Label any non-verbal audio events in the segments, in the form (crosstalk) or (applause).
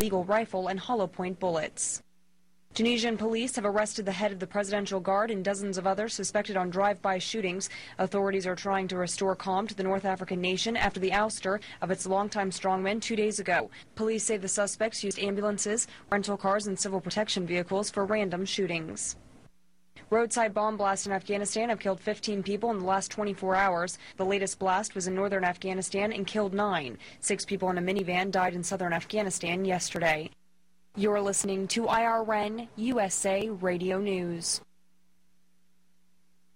legal rifle and hollow point bullets. Tunisian police have arrested the head of the Presidential Guard and dozens of others suspected on drive-by shootings. Authorities are trying to restore calm to the North African nation after the ouster of its longtime strongman two days ago. Police say the suspects used ambulances, rental cars, and civil protection vehicles for random shootings. Roadside bomb blasts in Afghanistan have killed 15 people in the last 24 hours. The latest blast was in northern Afghanistan and killed nine. Six people in a minivan died in southern Afghanistan yesterday. You're listening to IRN USA Radio News.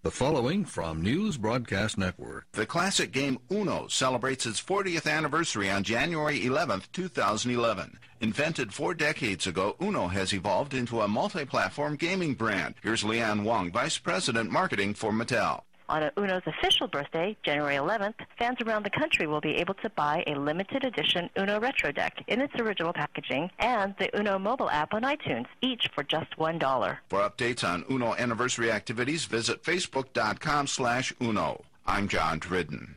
The following from News Broadcast Network. The classic game Uno celebrates its 40th anniversary on January 11, 2011. Invented four decades ago, Uno has evolved into a multi-platform gaming brand. Here's Leanne Wong, Vice President Marketing for Mattel. On Uno's official birthday, January 11th, fans around the country will be able to buy a limited edition Uno Retro Deck in its original packaging and the Uno mobile app on iTunes, each for just $1. For updates on Uno anniversary activities, visit facebook.com slash Uno. I'm John Dridden.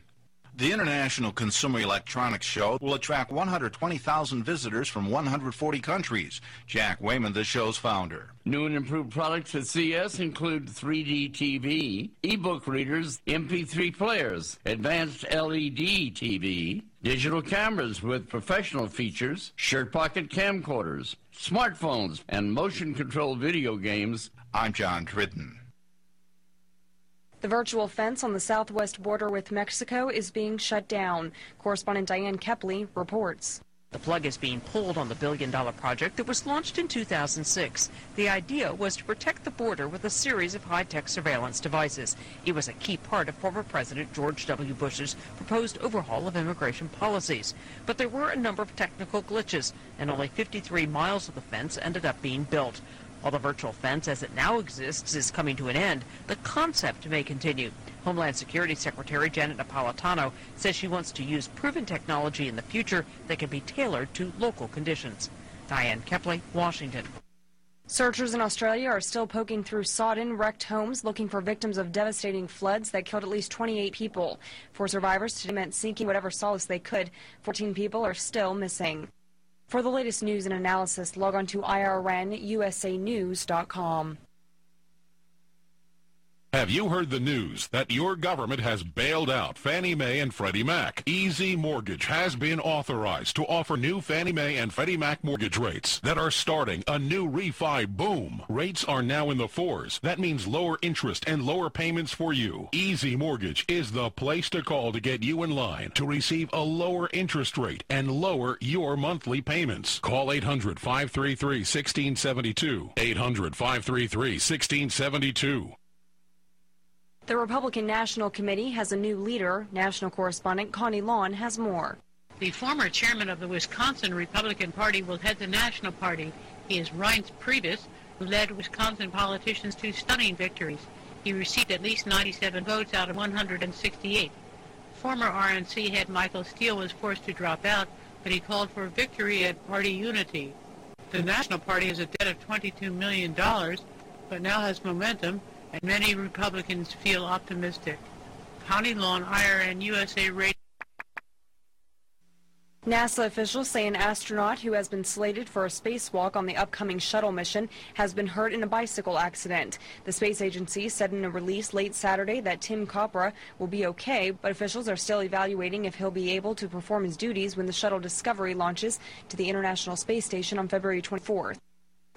The International Consumer Electronics Show will attract 120,000 visitors from 140 countries. Jack Wayman, the show's founder. New and improved products at CES include 3D TV, ebook readers, MP3 players, advanced LED TV, digital cameras with professional features, shirt pocket camcorders, smartphones, and motion control video games. I'm John Dridden. The virtual fence on the southwest border with Mexico is being shut down. Correspondent Diane Kepley reports. The plug is being pulled on the billion dollar project that was launched in 2006. The idea was to protect the border with a series of high tech surveillance devices. It was a key part of former President George W. Bush's proposed overhaul of immigration policies. But there were a number of technical glitches, and only 53 miles of the fence ended up being built. While the virtual fence as it now exists is coming to an end, the concept may continue. Homeland Security Secretary Janet Napolitano says she wants to use proven technology in the future that can be tailored to local conditions. Diane Kepley, Washington. Searchers in Australia are still poking through sodden, wrecked homes looking for victims of devastating floods that killed at least 28 people. For survivors, today meant seeking whatever solace they could. 14 people are still missing. For the latest news and analysis, log on to irnusanews.com. Have you heard the news that your government has bailed out Fannie Mae and Freddie Mac? Easy Mortgage has been authorized to offer new Fannie Mae and Freddie Mac mortgage rates that are starting a new refi boom. Rates are now in the fours. That means lower interest and lower payments for you. Easy Mortgage is the place to call to get you in line to receive a lower interest rate and lower your monthly payments. Call 800-533-1672. 800-533-1672. The Republican National Committee has a new leader. National correspondent Connie Lawn has more. The former chairman of the Wisconsin Republican Party will head the National Party. He is Reince Priebus, who led Wisconsin politicians to stunning victories. He received at least 97 votes out of 168. Former RNC head Michael Steele was forced to drop out, but he called for victory at party unity. The National Party has a debt of $22 million, but now has momentum and many Republicans feel optimistic. Connie Lawn, IRN USA Radio. NASA officials say an astronaut who has been slated for a spacewalk on the upcoming shuttle mission has been hurt in a bicycle accident. The space agency said in a release late Saturday that Tim Kopra will be okay, but officials are still evaluating if he'll be able to perform his duties when the shuttle Discovery launches to the International Space Station on February 24th.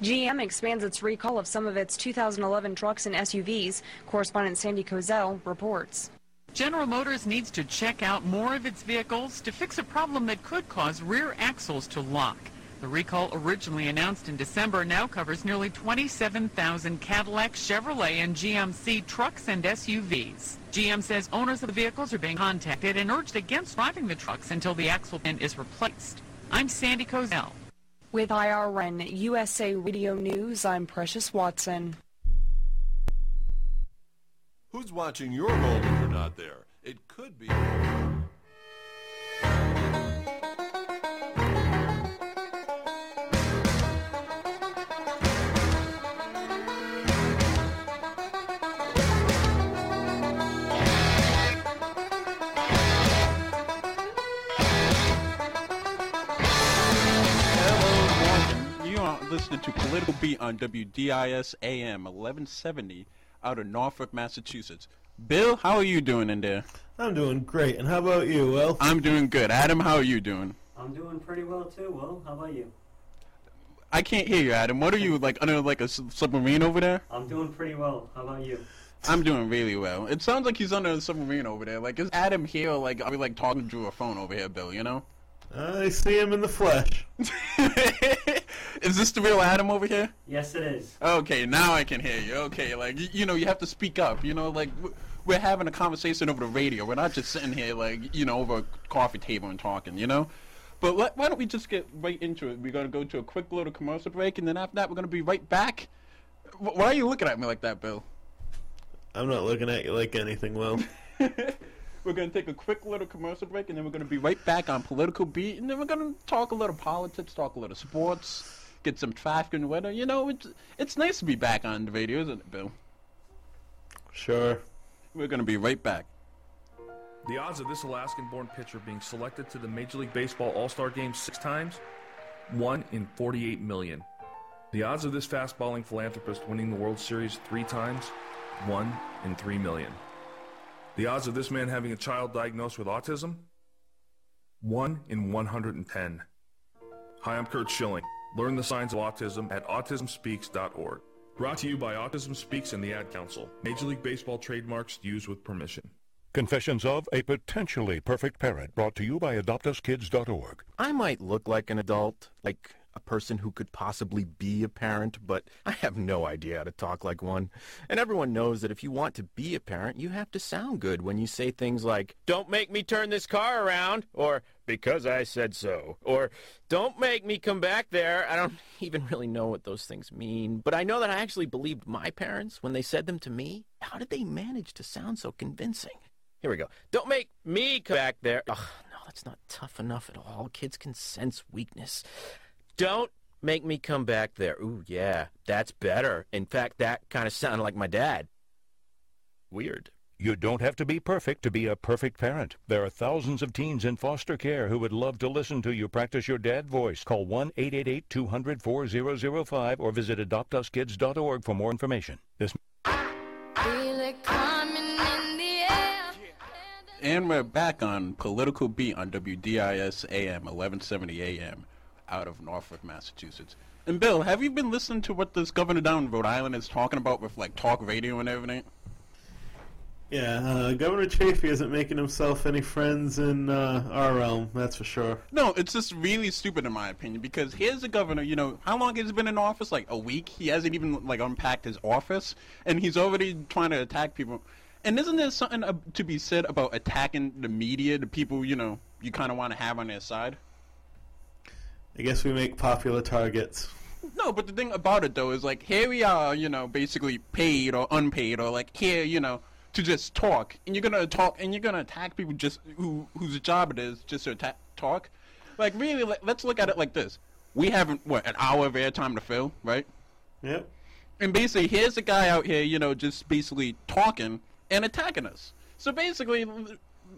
GM expands its recall of some of its 2011 trucks and SUVs. Correspondent Sandy Kozel reports. General Motors needs to check out more of its vehicles to fix a problem that could cause rear axles to lock. The recall originally announced in December now covers nearly 27,000 Cadillac, Chevrolet, and GMC trucks and SUVs. GM says owners of the vehicles are being contacted and urged against driving the trucks until the axle pin is replaced. I'm Sandy Kozel. With IRN USA Radio News, I'm Precious Watson. Who's watching your home when you're not there? It could be. Listening to Political Beat on WDIS AM 1170 out of Norfolk, Massachusetts. Bill, how are you doing in there? I'm doing great. And how about you, Will? I'm doing good. Adam, how are you doing? I'm doing pretty well too, Will. How about you? I can't hear you, Adam. What are you, like, under, like, a submarine over there? I'm doing pretty well. How about you? I'm doing really well. It sounds like he's under a submarine over there. Like, is Adam here, or, like, are we, like, talking through a phone over here, Bill, you know? I see him in the flesh. (laughs) is this the real Adam over here? Yes, it is. Okay, now I can hear you. Okay, like, you, you know, you have to speak up. You know, like, we're having a conversation over the radio. We're not just sitting here, like, you know, over a coffee table and talking, you know? But let, why don't we just get right into it? We're going to go to a quick little commercial break, and then after that, we're going to be right back. Why are you looking at me like that, Bill? I'm not looking at you like anything, Will. (laughs) we're going to take a quick little commercial break, and then we're going to be right back on Political Beat, and then we're going to talk a little politics, talk a little sports, get some traffic and weather. You know, it's, it's nice to be back on the radio, isn't it, Bill? Sure. We're going to be right back. The odds of this Alaskan born pitcher being selected to the Major League Baseball All Star game six times? 1 in 48 million. The odds of this fast balling philanthropist winning the World Series three times? 1 in 3 million. The odds of this man having a child diagnosed with autism? 1 in 110. Hi, I'm Curt Schilling. Learn the signs of autism at autismspeaks.org. Brought to you by Autism Speaks and the Ad Council. Major League Baseball trademarks used with permission. Confessions of a Potentially Perfect Parent, brought to you by AdoptUsKids.org. I might look like an adult, like a person who could possibly be a parent, but I have no idea how to talk like one. And everyone knows that if you want to be a parent, you have to sound good when you say things like, Don't make me turn this car around, or Because I said so, or Don't make me come back there. I don't (laughs) even really know what those things mean, but I know that I actually believed my parents when they said them to me. How did they manage to sound so convincing? Here we go. Don't make me come back there. Ugh, no, that's not tough enough at all. Kids can sense weakness. Don't make me come back there. Ooh, yeah, that's better. In fact, that kind of sounded like my dad. Weird. You don't have to be perfect to be a perfect parent. There are thousands of teens in foster care who would love to listen to you practice your dad voice. Call 1-888-200-4005 or visit adoptuskids.org for more information. This And we're back on Political Beat on WDIS AM 1170 AM out of Norfolk, Massachusetts. And Bill, have you been listening to what this governor down in Rhode Island is talking about with like talk radio and everything? Yeah, uh, Governor Chafee isn't making himself any friends in uh, our realm, that's for sure. No, it's just really stupid in my opinion because here's the governor. You know, how long has he been in office? Like a week. He hasn't even like unpacked his office, and he's already trying to attack people. And isn't there something to be said about attacking the media, the people you know you kind of want to have on their side? I guess we make popular targets. No, but the thing about it though is like here we are, you know, basically paid or unpaid, or like here, you know, to just talk, and you're gonna talk, and you're gonna attack people just who whose job it is just to attack, talk. Like really, like, let's look at it like this: we haven't what an hour of airtime to fill, right? Yep. And basically, here's a guy out here, you know, just basically talking and attacking us. So basically,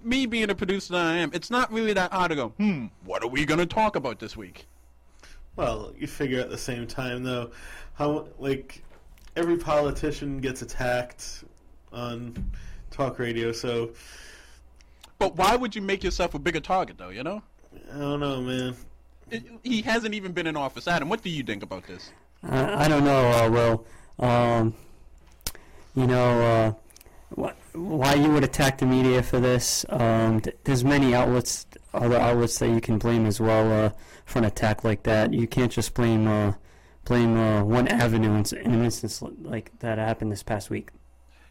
me being a producer that I am, it's not really that hard to go, hmm, what are we going to talk about this week? Well, you figure at the same time, though, how, like, every politician gets attacked on talk radio, so. But why would you make yourself a bigger target, though, you know? I don't know, man. It, he hasn't even been in office. Adam, what do you think about this? Uh, I don't know, uh, Will. Um, you know, uh, why you would attack the media for this. Um, th- there's many outlets, other outlets that you can blame as well uh, for an attack like that. You can't just blame uh, blame uh, one avenue in, in, an instance like that happened this past week.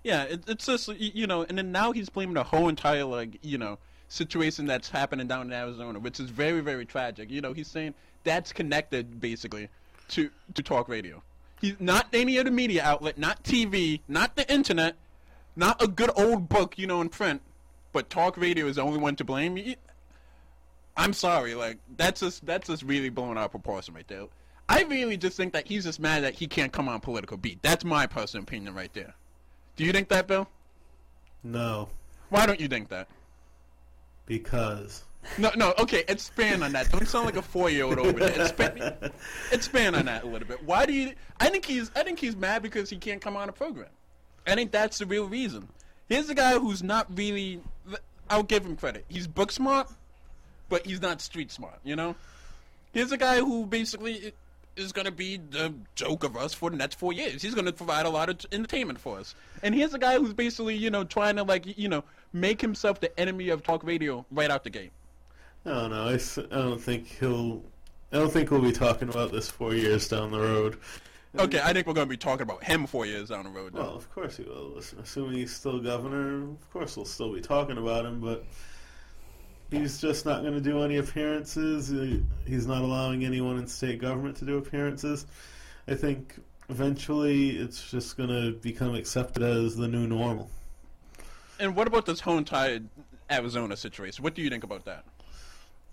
Yeah, it, it's just you know, and then now he's blaming the whole entire like you know situation that's happening down in Arizona, which is very very tragic. You know, he's saying that's connected basically to to talk radio. He's not any of the media outlet, not TV, not the internet not a good old book, you know, in print, but talk radio is the only one to blame. I'm sorry, like that's just that's just really blowing out proportion right there. I really just think that he's just mad that he can't come on political beat. That's my personal opinion right there. Do you think that, Bill? No. Why don't you think that? Because No, no, okay, expand on that. Don't sound like a four-year-old over there. Expand, expand on that a little bit. Why do you? I think he's, I think he's mad because he can't come on a program. I think that's the real reason. Here's a guy who's not really. I'll give him credit. He's book smart, but he's not street smart. You know. Here's a guy who basically is going to be the joke of us for the next four years. He's going to provide a lot of entertainment for us. And here's a guy who's basically, you know, trying to like, you know, make himself the enemy of talk radio right out the gate. i don't no, I don't think he'll. I don't think we'll be talking about this four years down the road. (laughs) Okay, I think we're going to be talking about him four years down the road. Though. Well, of course he will. Listen, assuming he's still governor, of course we'll still be talking about him, but he's just not going to do any appearances. He's not allowing anyone in state government to do appearances. I think eventually it's just going to become accepted as the new normal. And what about this whole entire Arizona situation? What do you think about that?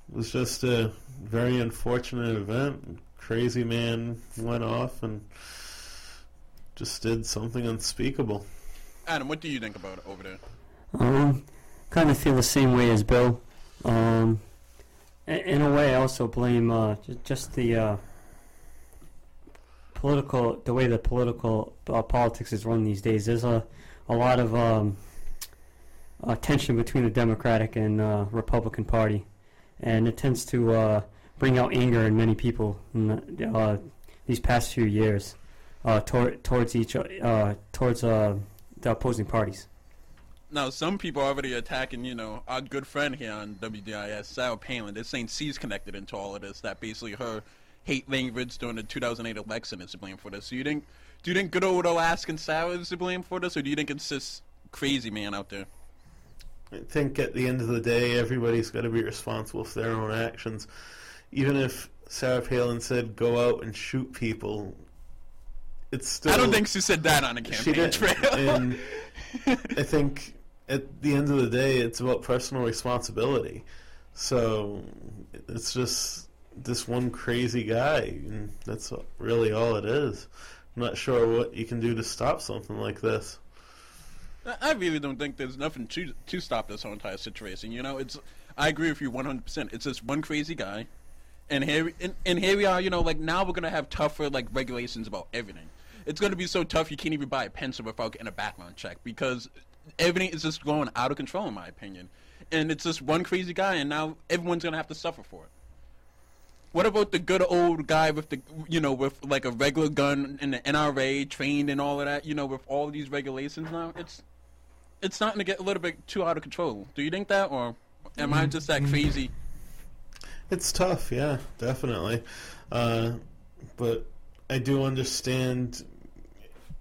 It was just a very unfortunate event. Crazy man went off and just did something unspeakable. Adam, what do you think about it over there? Um, kind of feel the same way as Bill. Um, in a way, I also blame uh, just the uh, political, the way the political uh, politics is run these days. There's a a lot of um, uh, tension between the Democratic and uh, Republican Party, and it tends to uh, bring out anger in many people in the, uh, these past few years uh, tor- towards each uh, towards uh, the opposing parties. Now, some people are already attacking, you know, our good friend here on WDIS, Sarah Palin. They're saying she's connected into all of this. That basically her hate language during the 2008 election is to blame for this. Do you think, do you think good old Alaskan Sarah is to blame for this, or do you think it's this crazy man out there? I think at the end of the day, everybody's got to be responsible for their own actions. Even if Sarah Palin said go out and shoot people, it's still. I don't think she said that on a she campaign did. trail. and (laughs) I think at the end of the day, it's about personal responsibility. So it's just this one crazy guy, and that's really all it is. I'm not sure what you can do to stop something like this. I- really don't think there's nothing to to stop this whole entire situation. You know, it's I agree with you 100. percent It's just one crazy guy, and here and, and here we are. You know, like now we're gonna have tougher like regulations about everything. It's gonna be so tough you can't even buy a pencil without getting a background check because everything is just going out of control, in my opinion. And it's just one crazy guy, and now everyone's gonna have to suffer for it. What about the good old guy with the, you know, with like a regular gun and the NRA trained and all of that? You know, with all these regulations now, it's it's starting to get a little bit too out of control. Do you think that, or am I mm-hmm. just that mm-hmm. crazy? It's tough, yeah, definitely. Uh, but I do understand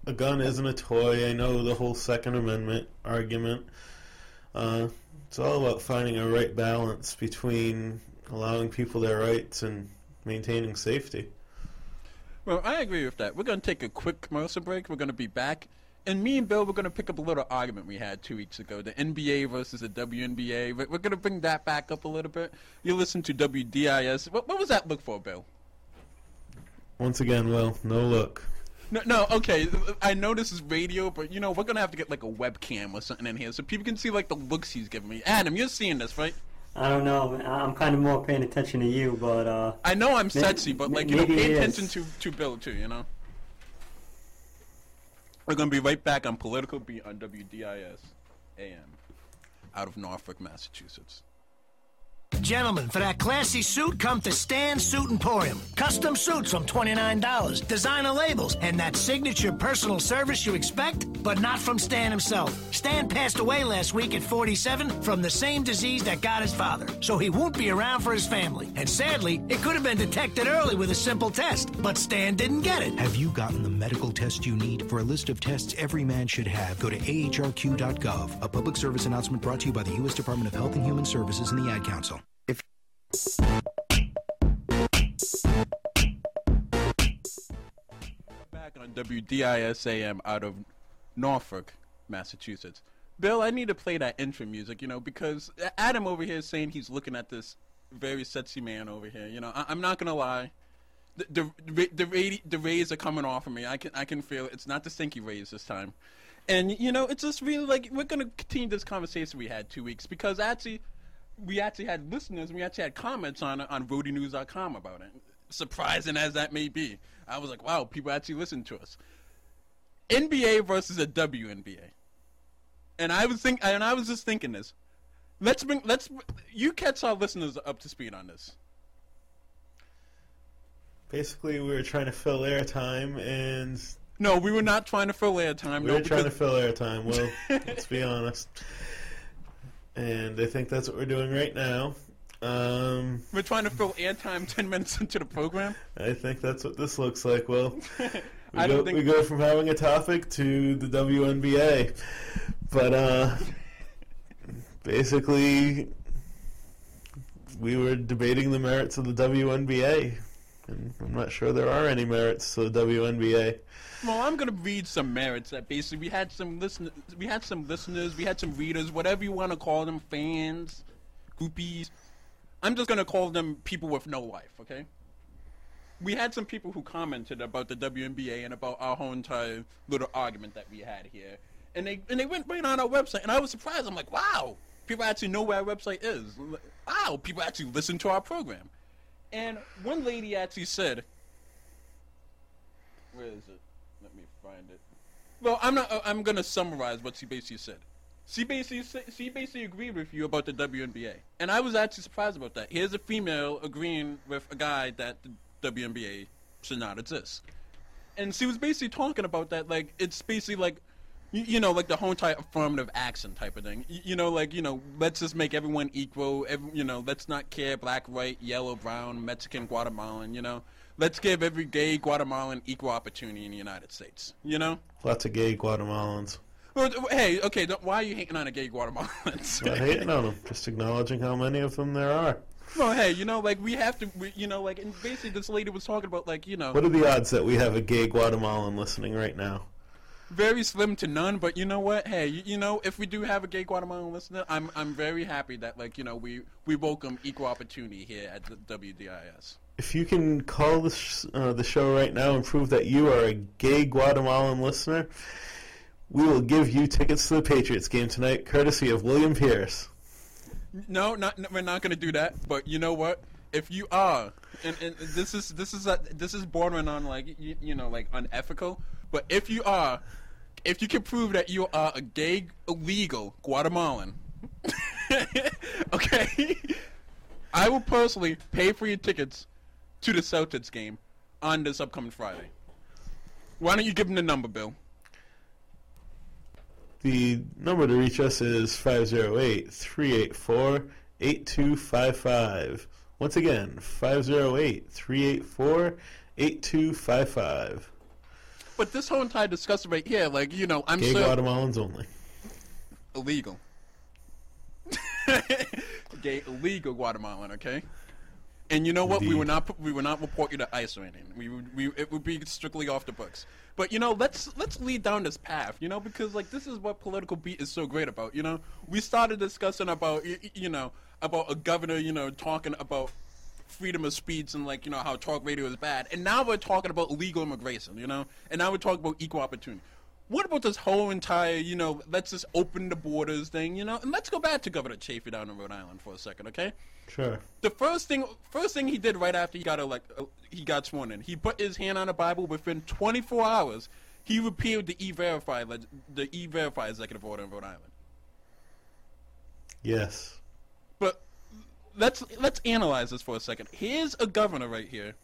a gun isn't a toy. I know the whole Second Amendment argument. Uh, it's all about finding a right balance between allowing people their rights and maintaining safety. Well, I agree with that. We're going to take a quick commercial break. We're going to be back. And me and Bill, we're going to pick up a little argument we had two weeks ago the NBA versus the WNBA. We're we're going to bring that back up a little bit. You listen to WDIS. What, what was that look for, Bill? Once again, well, no look. No, no, okay. I know this is radio, but you know we're gonna have to get like a webcam or something in here so people can see like the looks he's giving me. Adam, you're seeing this, right? I don't know. I'm kind of more paying attention to you, but uh, I know I'm may- sexy, but like you know, pay it is. attention to to Bill too. You know. We're gonna be right back on Political Beat on WDIS AM, out of Norfolk, Massachusetts. Gentlemen, for that classy suit, come to Stan Suit Emporium. Custom suits from $29, designer labels, and that signature personal service you expect, but not from Stan himself. Stan passed away last week at 47 from the same disease that got his father, so he won't be around for his family. And sadly, it could have been detected early with a simple test, but Stan didn't get it. Have you gotten the medical test you need? For a list of tests every man should have, go to ahrq.gov. A public service announcement brought to you by the U.S. Department of Health and Human Services and the Ad Council. Back on WDIS AM out of Norfolk, Massachusetts. Bill, I need to play that intro music, you know, because Adam over here is saying he's looking at this very sexy man over here. You know, I- I'm not gonna lie. The the the, the rays are coming off of me. I can I can feel it. It's not the stinky rays this time. And you know, it's just really like we're gonna continue this conversation we had two weeks because actually, we actually had listeners, we actually had comments on on VotingNews.com about it. Surprising as that may be, I was like, wow, people actually listen to us. NBA versus a WNBA, and I was think, and I was just thinking this. Let's bring, let's you catch our listeners up to speed on this. Basically, we were trying to fill airtime, and No, we were not trying to fill airtime. we no, were trying to fill airtime. Well, (laughs) let's be honest. And I think that's what we're doing right now. Um, We're trying to fill airtime ten minutes into the program. I think that's what this looks like. Well, (laughs) we, I go, don't think- we go from having a topic to the WNBA, but uh, basically, we were debating the merits of the WNBA, and I'm not sure there are any merits to the WNBA. Well, I'm gonna read some merits that basically we had some listen, we had some listeners, we had some readers, whatever you want to call them, fans, groupies. I'm just gonna call them people with no life. Okay. We had some people who commented about the WNBA and about our whole entire little argument that we had here, and they and they went right on our website, and I was surprised. I'm like, wow, people actually know where our website is. Wow, people actually listen to our program. And one lady actually said, "Where is it? Find it." Well, I'm not. uh, I'm gonna summarize what she basically said. She basically she basically agreed with you about the WNBA, and I was actually surprised about that. Here's a female agreeing with a guy that the WNBA should not exist, and she was basically talking about that like it's basically like. You, know, like the whole entire affirmative action type of thing. You, you know, like you know, let's just make everyone equal. Every, you know, let's not care black, white, yellow, brown, Mexican, Guatemalan. You know, let's give every gay Guatemalan equal opportunity in the United States. You know. Lots of gay Guatemalans. Well, hey, okay, why are you hating on a gay Guatemalans? Not (laughs) hating on them, just acknowledging how many of them there are. well, hey, you know, like we have to, we, you know, like, and basically this lady was talking about, like, you know, What are the odds that we have a gay Guatemalan listening right now? very slim to none. But you know what? Hey, you, you know, if we do have a gay Guatemalan listener, I'm, I'm very happy that, like, you know, we we welcome equal opportunity here at the WDIS. If you can call the, sh- uh, the show right now and prove that you are a gay Guatemalan listener, we will give you tickets to the Patriots game tonight, courtesy of William Pierce. No, not no, we're not going to do that. But you know what? If you are, and, and this is this is a, this is bordering on like you, you know like unethical. But if you are, if you can prove that you are a gay illegal Guatemalan, (laughs) okay, I will personally pay for your tickets to the Celtics game on this upcoming Friday. Why don't you give them the number, Bill? The number to reach us is 508 384 8255. Once again, 508 384 8255. But this whole entire discussion right here, like you know, I'm Gay so Guatemalans only. illegal. (laughs) Gay illegal Guatemalan, okay? And you know what? We Indeed. would not we would not report you to ICE or anything. We would we it would be strictly off the books. But you know, let's let's lead down this path, you know, because like this is what political beat is so great about. You know, we started discussing about you know about a governor, you know, talking about freedom of speech and like you know how talk radio is bad, and now we're talking about legal immigration, you know, and now we're talking about equal opportunity. What about this whole entire, you know, let's just open the borders thing, you know, and let's go back to Governor Chafee down in Rhode Island for a second, okay? Sure. The first thing, first thing he did right after he got elect, uh, he got sworn in, he put his hand on the Bible. Within 24 hours, he repealed the E-Verify, the E-Verify executive order in Rhode Island. Yes. But let's let's analyze this for a second. Here's a governor right here,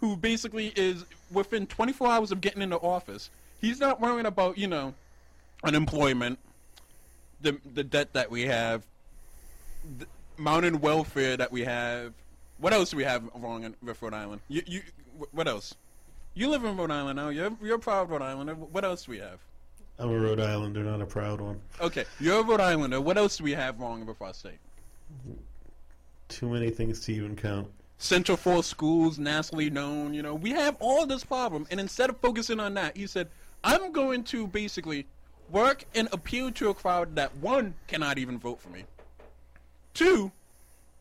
who basically is within 24 hours of getting into office. He's not worrying about you know, unemployment, the the debt that we have, the mountain welfare that we have. What else do we have wrong in, with Rhode Island? You you what else? You live in Rhode Island now. You're you're a proud Rhode Islander. What else do we have? I'm a Rhode Islander, not a proud one. Okay, you're a Rhode Islander. What else do we have wrong with our state? Too many things to even count. Central Falls schools, nationally known. You know, we have all this problem, and instead of focusing on that, he said, "I'm going to basically work and appeal to a crowd that one cannot even vote for me, two,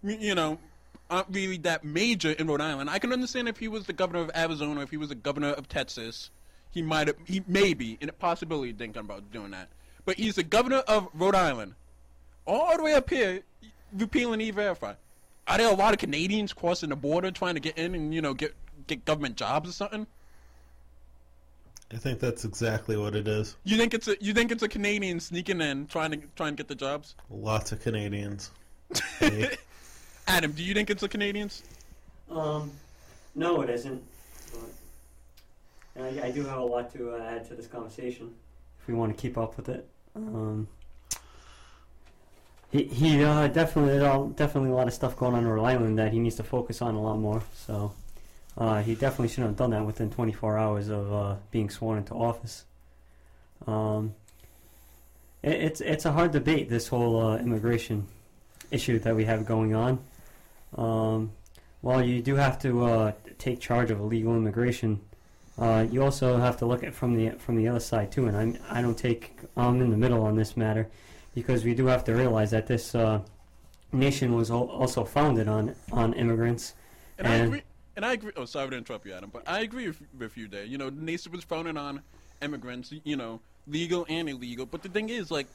you know, aren't really that major in Rhode Island. I can understand if he was the governor of Arizona, or if he was the governor of Texas, he might have, he maybe, in a possibility, thinking about doing that. But he's the governor of Rhode Island, all the way up here. repealing e-verify. Are there a lot of Canadians crossing the border trying to get in and you know get get government jobs or something? I think that's exactly what it is. You think it's a you think it's a Canadian sneaking in trying to try and get the jobs? Lots of Canadians. (laughs) Adam, do you think it's the Canadians? Um, no, it isn't. But I, I do have a lot to uh, add to this conversation if we want to keep up with it. Um, he he uh, definitely there's definitely a lot of stuff going on in Rhode Island that he needs to focus on a lot more. So uh, he definitely shouldn't have done that within 24 hours of uh, being sworn into office. Um, it, it's it's a hard debate this whole uh, immigration issue that we have going on. Um, while you do have to uh, take charge of illegal immigration, uh, you also have to look at from the from the other side too. And I'm I don't take I'm in the middle on this matter because we do have to realize that this uh, nation was al- also founded on on immigrants. And, agree. And I agree. Oh, sorry to interrupt you, Adam, but I agree with, with you there. You know, nation was founded on immigrants. You know, legal and illegal. But the thing is, like,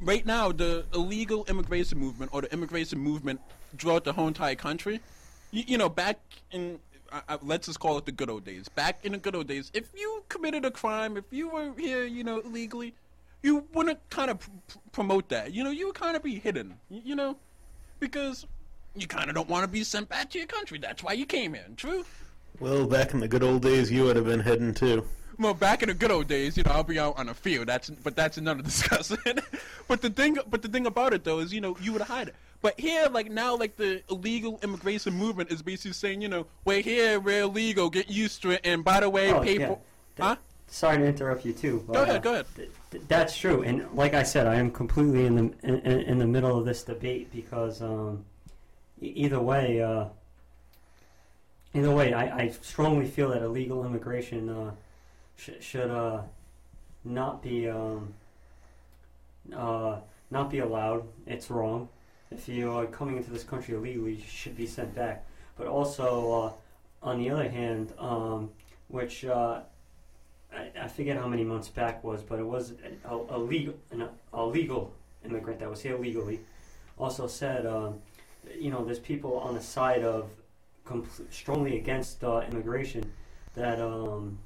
right now, the illegal immigration movement or the immigration movement throughout the whole entire country, you, you know, back in, uh, uh, let's just call it the good old days. Back in the good old days, if you committed a crime, if you were here, you know, illegally, you wouldn't kind of pr- pr- promote that. You know, you would kind of be hidden, y- you know, because you kind of don't want to be sent back to your country. That's why you came here. True. Well, back in the good old days, you would have been hidden too. Well, back in the good old days, you know, I'll be out on a field. That's but that's another (laughs) discussion. but the thing, but the thing about it though is, you know, you would hide it. But here, like now, like the illegal immigration movement is basically saying, you know, we're here, we're illegal, get used to it, and by the way, Oh, pay yeah. Huh? Sorry to interrupt you too. But, Go ahead, uh, go ahead. th- th- that's true, and like I said, I am completely in the in, in in the middle of this debate because um, either way, uh, either way, I, I strongly feel that illegal immigration uh, sh- should uh, not be um, uh, not be allowed. It's wrong. If you are coming into this country illegally, you should be sent back. But also, uh, on the other hand, um, which uh, I, I forget how many months back was, but it was a, a legal, an, a legal immigrant that was here legally. Also said, um, you know, there's people on the side of compl- strongly against uh, immigration that um,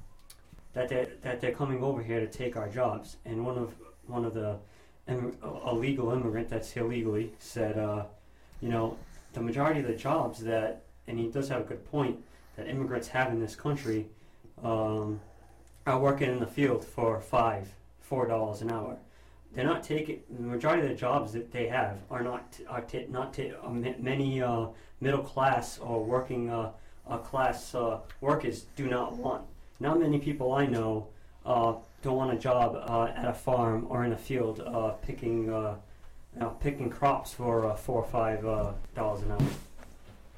that they that they're coming over here to take our jobs. And one of one of the Im- a legal immigrant that's here legally said, uh, you know, the majority of the jobs that, and he does have a good point, that immigrants have in this country um, are working in the field for five, four dollars an hour. They're not taking the majority of the jobs that they have are not are ta not ta- uh, ma- many uh, middle class or working uh, uh, class uh, workers do not want. Not many people I know uh, don't want a job at a farm or in a field picking you know, picking crops for four or five dollars an hour.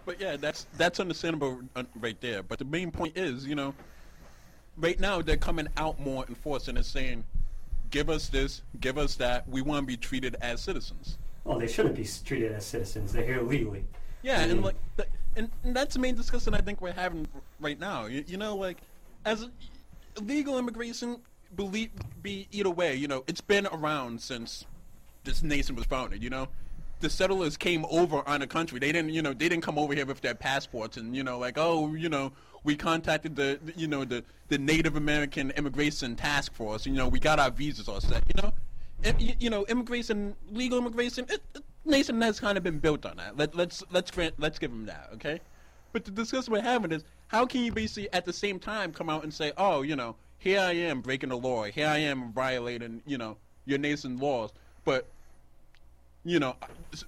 But yeah, that's that's understandable right there. But the main point is, you know, right now they're coming out more in force and saying, "Give us this, give us that. We want to be treated as citizens." Well, they shouldn't be treated as citizens. They're here legally. Yeah, I and like, and, and that's the main discussion I think we're having right now. You, you know, like, as illegal immigration, believe be either way. You know, it's been around since this nation was founded. You know, the settlers came over on a country. They didn't, you know, they didn't come over here with their passports and you know, like, oh, you know, we contacted the, the- you know, the the Native American Immigration Task Force. You know, we got our visas all set. You know, you, you know, immigration, legal immigration. It, it, nation has kind of been built on that. Let, let's let's grant, let's give them that. Okay. But the discussion we're having is how can you basically at the same time come out and say, oh, you know, here I am breaking the law, here I am violating, you know, your nation's laws, but you know,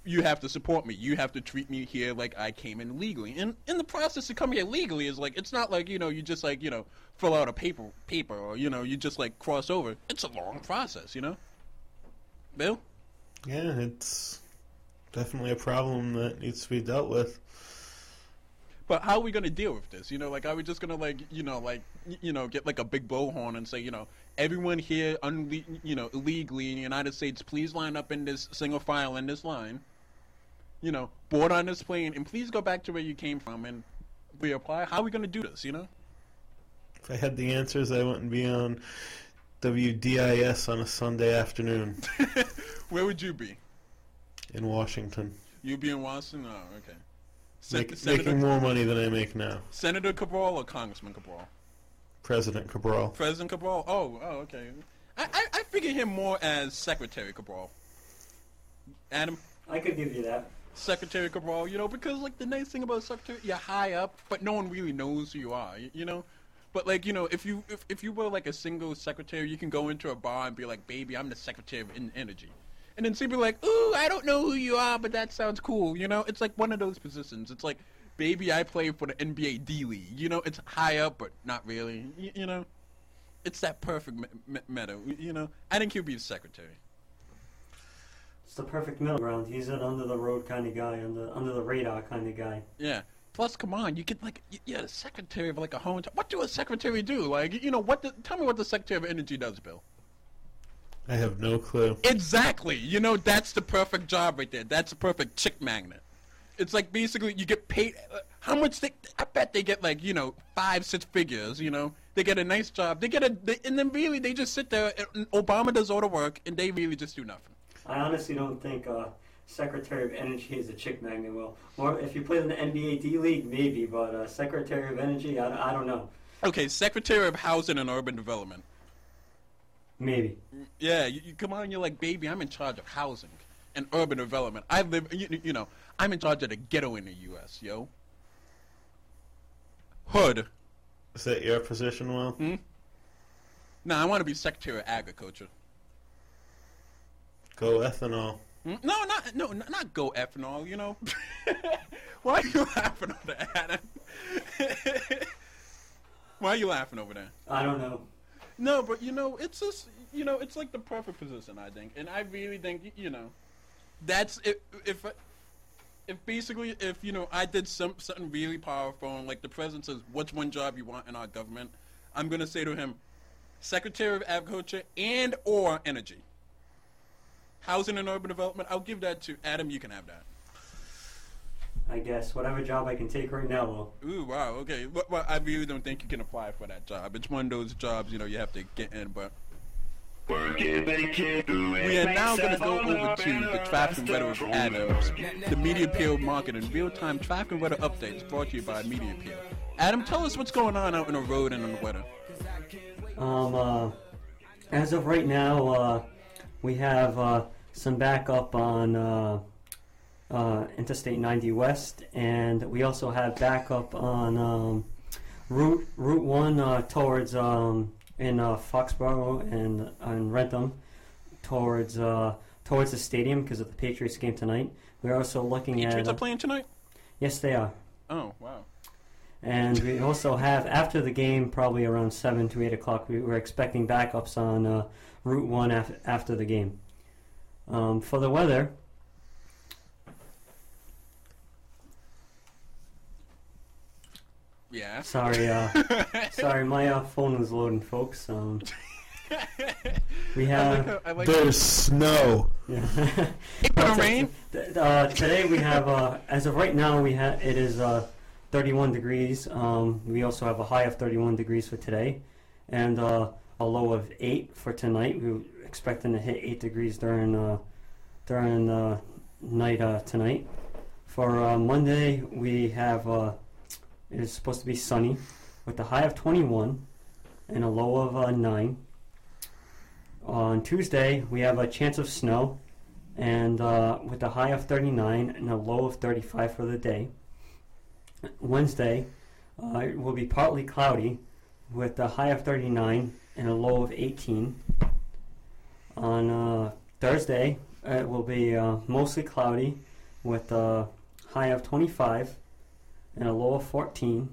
you have to support me. You have to treat me here like I came in legally. And in the process to come here legally is like it's not like you know you just like you know fill out a paper paper or you know you just like cross over. It's a long process, you know. Bill. Yeah, it's definitely a problem that needs to be dealt with. But how are we going to deal with this? You know, like, are we just going to, like, you know, like, you know, get like a big blowhorn and say, you know, everyone here, unle- you know, illegally in the United States, please line up in this single file in this line. You know, board on this plane, and please go back to where you came from and reapply. How are we going to do this? You know? If I had the answers, I wouldn't be on WDIS on a Sunday afternoon. (laughs) Where would you be? in Washington. You'd be in Washington? Oh, okay. Make, Sen- making more money than I make now. Senator Cabral or Congressman Cabral? President Cabral. President Cabral. Oh, oh, okay. I, I, I figure him more as Secretary Cabral. Adam. I could give you that. Secretary Cabral, you know, because like the nice thing about Secretary, you're high up, but no one really knows who you are, you, you know. But like you know, if you if, if you were like a single secretary, you can go into a bar and be like, "Baby, I'm the secretary of energy," and then she'd be like, "Ooh, I don't know who you are, but that sounds cool," you know. It's like one of those positions. It's like, "Baby, I play for the NBA D League," you know. It's high up, but not really, you, you know. It's that perfect me- me- meta, you know. I think he'll be the secretary. It's the perfect middle ground. He's an under the road kind of guy, under under the radar kind of guy. Yeah. Plus, come on, you get like, yeah, the secretary of like a home. What do a secretary do? Like, you know, what? The, tell me what the secretary of energy does, Bill. I have no clue. Exactly. You know, that's the perfect job right there. That's the perfect chick magnet. It's like basically you get paid. Uh, how much they? I bet they get like you know five, six figures. You know, they get a nice job. They get a, they, and then really they just sit there. And Obama does all the work, and they really just do nothing. I honestly don't think uh, Secretary of Energy is a chick magnet. Well, or if you play in the NBA D League, maybe, but uh, Secretary of Energy, I, I don't know. Okay, Secretary of Housing and Urban Development. Maybe. Yeah, you, you come on, you're like, baby, I'm in charge of housing and urban development. I live, you, you know, I'm in charge of the ghetto in the U.S., yo. Hood. Is that your position, Will? Hmm? Nah, I want to be Secretary of Agriculture. Go ethanol. Hmm? No, not no, not, not go ethanol. You know, (laughs) why are you laughing over there, Adam? (laughs) why are you laughing over there? I don't know. No, but you know, it's just you know, it's like the perfect position, I think, and I really think you know, that's if if if basically if you know I did some something really powerful and like the president says, "What's one job you want in our government?" I'm gonna say to him, Secretary of Agriculture and or Energy, Housing and Urban Development. I'll give that to Adam. You can have that. I guess whatever job I can take right now, Will. Ooh, wow. Okay. Well, well, I really don't think you can apply for that job. It's one of those jobs, you know, you have to get in, but. We are now going to go over to the traffic and weather with Adams, the Media Appeal Marketing real-time traffic and weather updates brought to you by Media Appeal. Adam, tell us what's going on out in the road and on the weather. Um, uh, as of right now, uh, we have uh, some backup on uh, Interstate 90 West, and we also have backup on um, Route Route One uh, towards um, in uh, Foxborough and and Wrentham towards uh, towards the stadium because of the Patriots game tonight. We're also looking Patriots at are playing tonight? Yes, they are. Oh, wow. And we also have after the game, probably around seven to eight o'clock. We were expecting backups on uh, Route One af- after the game. Um, for the weather, Yeah. sorry, uh, (laughs) sorry, my uh, phone was loading, folks. Um, (laughs) we have I like There's snow. Yeah. gonna (laughs) rain? Uh, today we have, uh, as of right now, we have it is uh, 31 degrees. Um, we also have a high of 31 degrees for today, and uh, a low of eight for tonight. We were expecting to hit eight degrees during uh, during the night uh, tonight. For uh, Monday, we have uh, it is supposed to be sunny with a high of 21 and a low of uh, nine. On Tuesday, we have a chance of snow, and uh, with a high of 39 and a low of 35 for the day. Wednesday, uh, it will be partly cloudy, with a high of 39 and a low of 18. On uh, Thursday, it will be uh, mostly cloudy, with a high of 25 and a low of 14.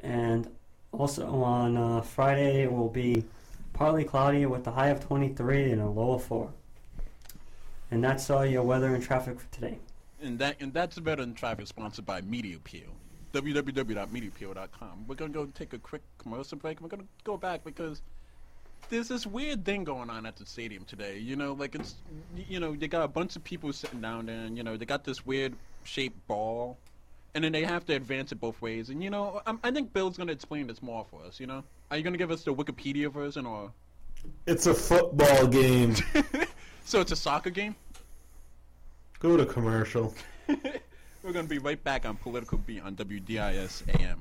And also on uh, Friday, it will be partly cloudy with a high of 23 and a low of 4. And that's all your weather and traffic for today. And that and that's better than traffic sponsored by Media Appeal. www.mediaappeal.com. We're gonna go take a quick commercial break. We're gonna go back because there's this weird thing going on at the stadium today. You know, like it's you know they got a bunch of people sitting down there, and you know they got this weird shaped ball, and then they have to advance it both ways. And you know, i I think Bill's gonna explain this more for us. You know, are you gonna give us the Wikipedia version or? It's a football game. (laughs) So it's a soccer game. Go to commercial. (laughs) We're going to be right back on Political Beat on WDIS AM.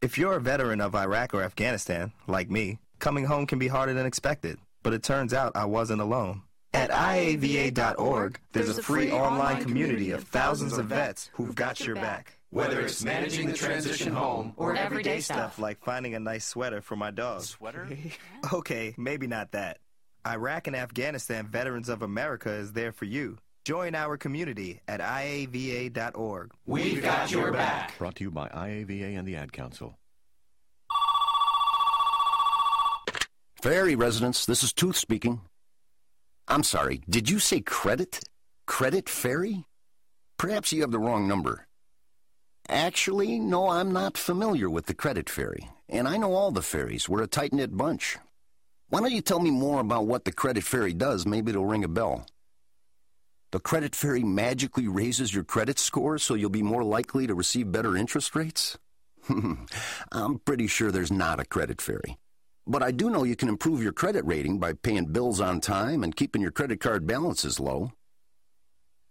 If you're a veteran of Iraq or Afghanistan, like me, coming home can be harder than expected. But it turns out I wasn't alone. At IAVA.org, there's a free online community of thousands of vets who've got your back. Whether it's managing the transition home or everyday stuff. like finding a nice sweater for my dog. Sweater? (laughs) okay, maybe not that. Iraq and Afghanistan Veterans of America is there for you. Join our community at IAVA.org. We've got your back. Brought to you by IAVA and the Ad Council. Fairy residents, this is Tooth speaking. I'm sorry, did you say credit? Credit Fairy? Perhaps you have the wrong number. Actually, no, I'm not familiar with the Credit Fairy, and I know all the fairies. We're a tight-knit bunch. Why don't you tell me more about what the Credit Fairy does? Maybe it'll ring a bell. The Credit Fairy magically raises your credit score so you'll be more likely to receive better interest rates? (laughs) I'm pretty sure there's not a Credit Fairy. But I do know you can improve your credit rating by paying bills on time and keeping your credit card balances low.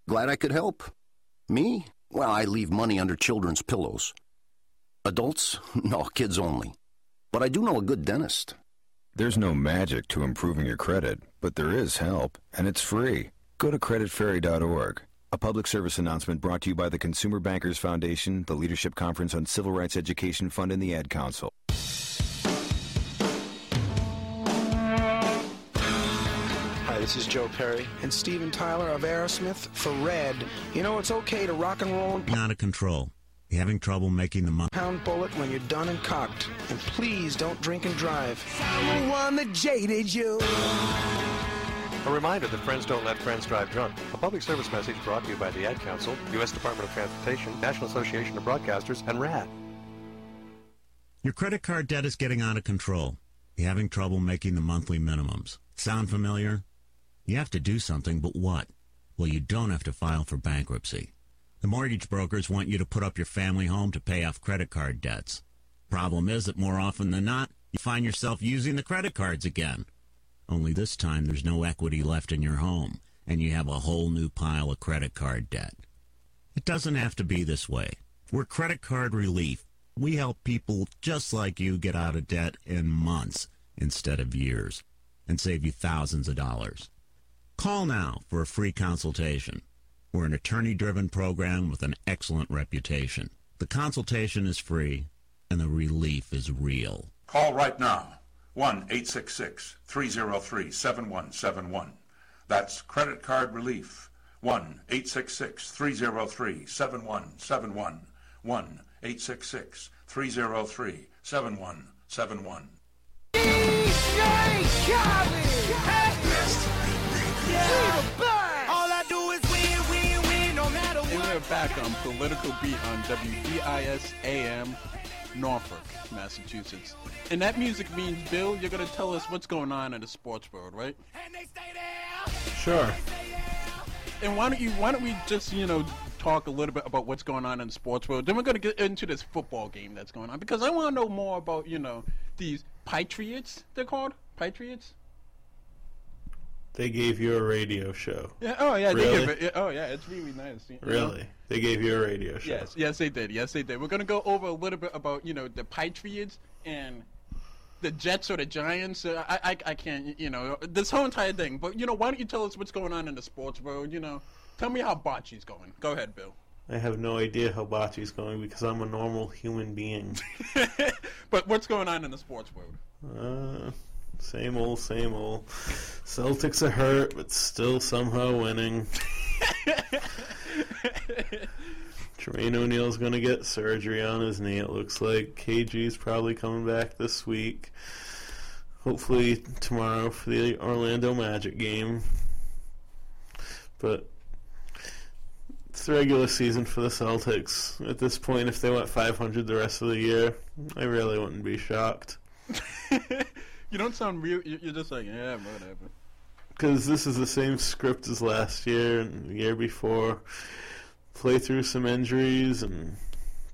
Glad I could help. Me? Well, I leave money under children's pillows. Adults? (laughs) No, kids only. But I do know a good dentist. There's no magic to improving your credit, but there is help, and it's free. Go to creditferry.org. A public service announcement brought to you by the Consumer Bankers Foundation, the Leadership Conference on Civil Rights Education Fund, and the Ad Council. Hi, this is Joe Perry and Steven Tyler of Aerosmith for Red. You know, it's okay to rock and roll and Out of control. You having trouble making the money? pound bullet when you're done and cocked. And please don't drink and drive. Someone that jaded you. A reminder that friends don't let friends drive drunk. A public service message brought to you by the Ad Council, U.S. Department of Transportation, National Association of Broadcasters, and RADD. Your credit card debt is getting out of control. You're having trouble making the monthly minimums? Sound familiar? You have to do something, but what? Well, you don't have to file for bankruptcy. The mortgage brokers want you to put up your family home to pay off credit card debts. Problem is that more often than not, you find yourself using the credit cards again. Only this time there's no equity left in your home, and you have a whole new pile of credit card debt. It doesn't have to be this way. We're Credit Card Relief. We help people just like you get out of debt in months instead of years and save you thousands of dollars. Call now for a free consultation. We're an attorney driven program with an excellent reputation. The consultation is free and the relief is real. Call right now 1 866 303 7171. That's credit card relief 1 866 303 7171. 1 866 303 7171 back on Political Beat on WDIS AM, Norfolk, Massachusetts. And that music means, Bill, you're going to tell us what's going on in the sports world, right? Sure. And why don't you? Why don't we just you know talk a little bit about what's going on in the sports world? Then we're gonna get into this football game that's going on because I want to know more about you know these Patriots. They're called Patriots. They gave you a radio show. Yeah. Oh yeah. They Really? give it, oh yeah. It's really nice. you know? Really? They gave you a radio show. Yes. Yes, they did. Yes, they did. We're gonna go over a little bit about you know the Patriots and the Jets or the Giants. Uh, I, I I can't you know this whole entire thing. But you know why don't you tell us what's going on in the sports world? You know, tell me how Bocce's going. Go ahead, Bill. I have no idea how Bocce's going because I'm a normal human being. (laughs) But what's going on in the sports world? Uh, same old, same old. Celtics are hurt, but still somehow winning. (laughs) Jermaine O'Neal's going to get surgery on his knee, it looks like. KG's probably coming back this week. Hopefully tomorrow for the Orlando Magic game. But it's the regular season for the Celtics. At this point, if they went 500 the rest of the year, I really wouldn't be shocked. (laughs) You don't sound real. you- You're just like yeah, whatever. Because this is the same script as last year and the year before. Play through some injuries and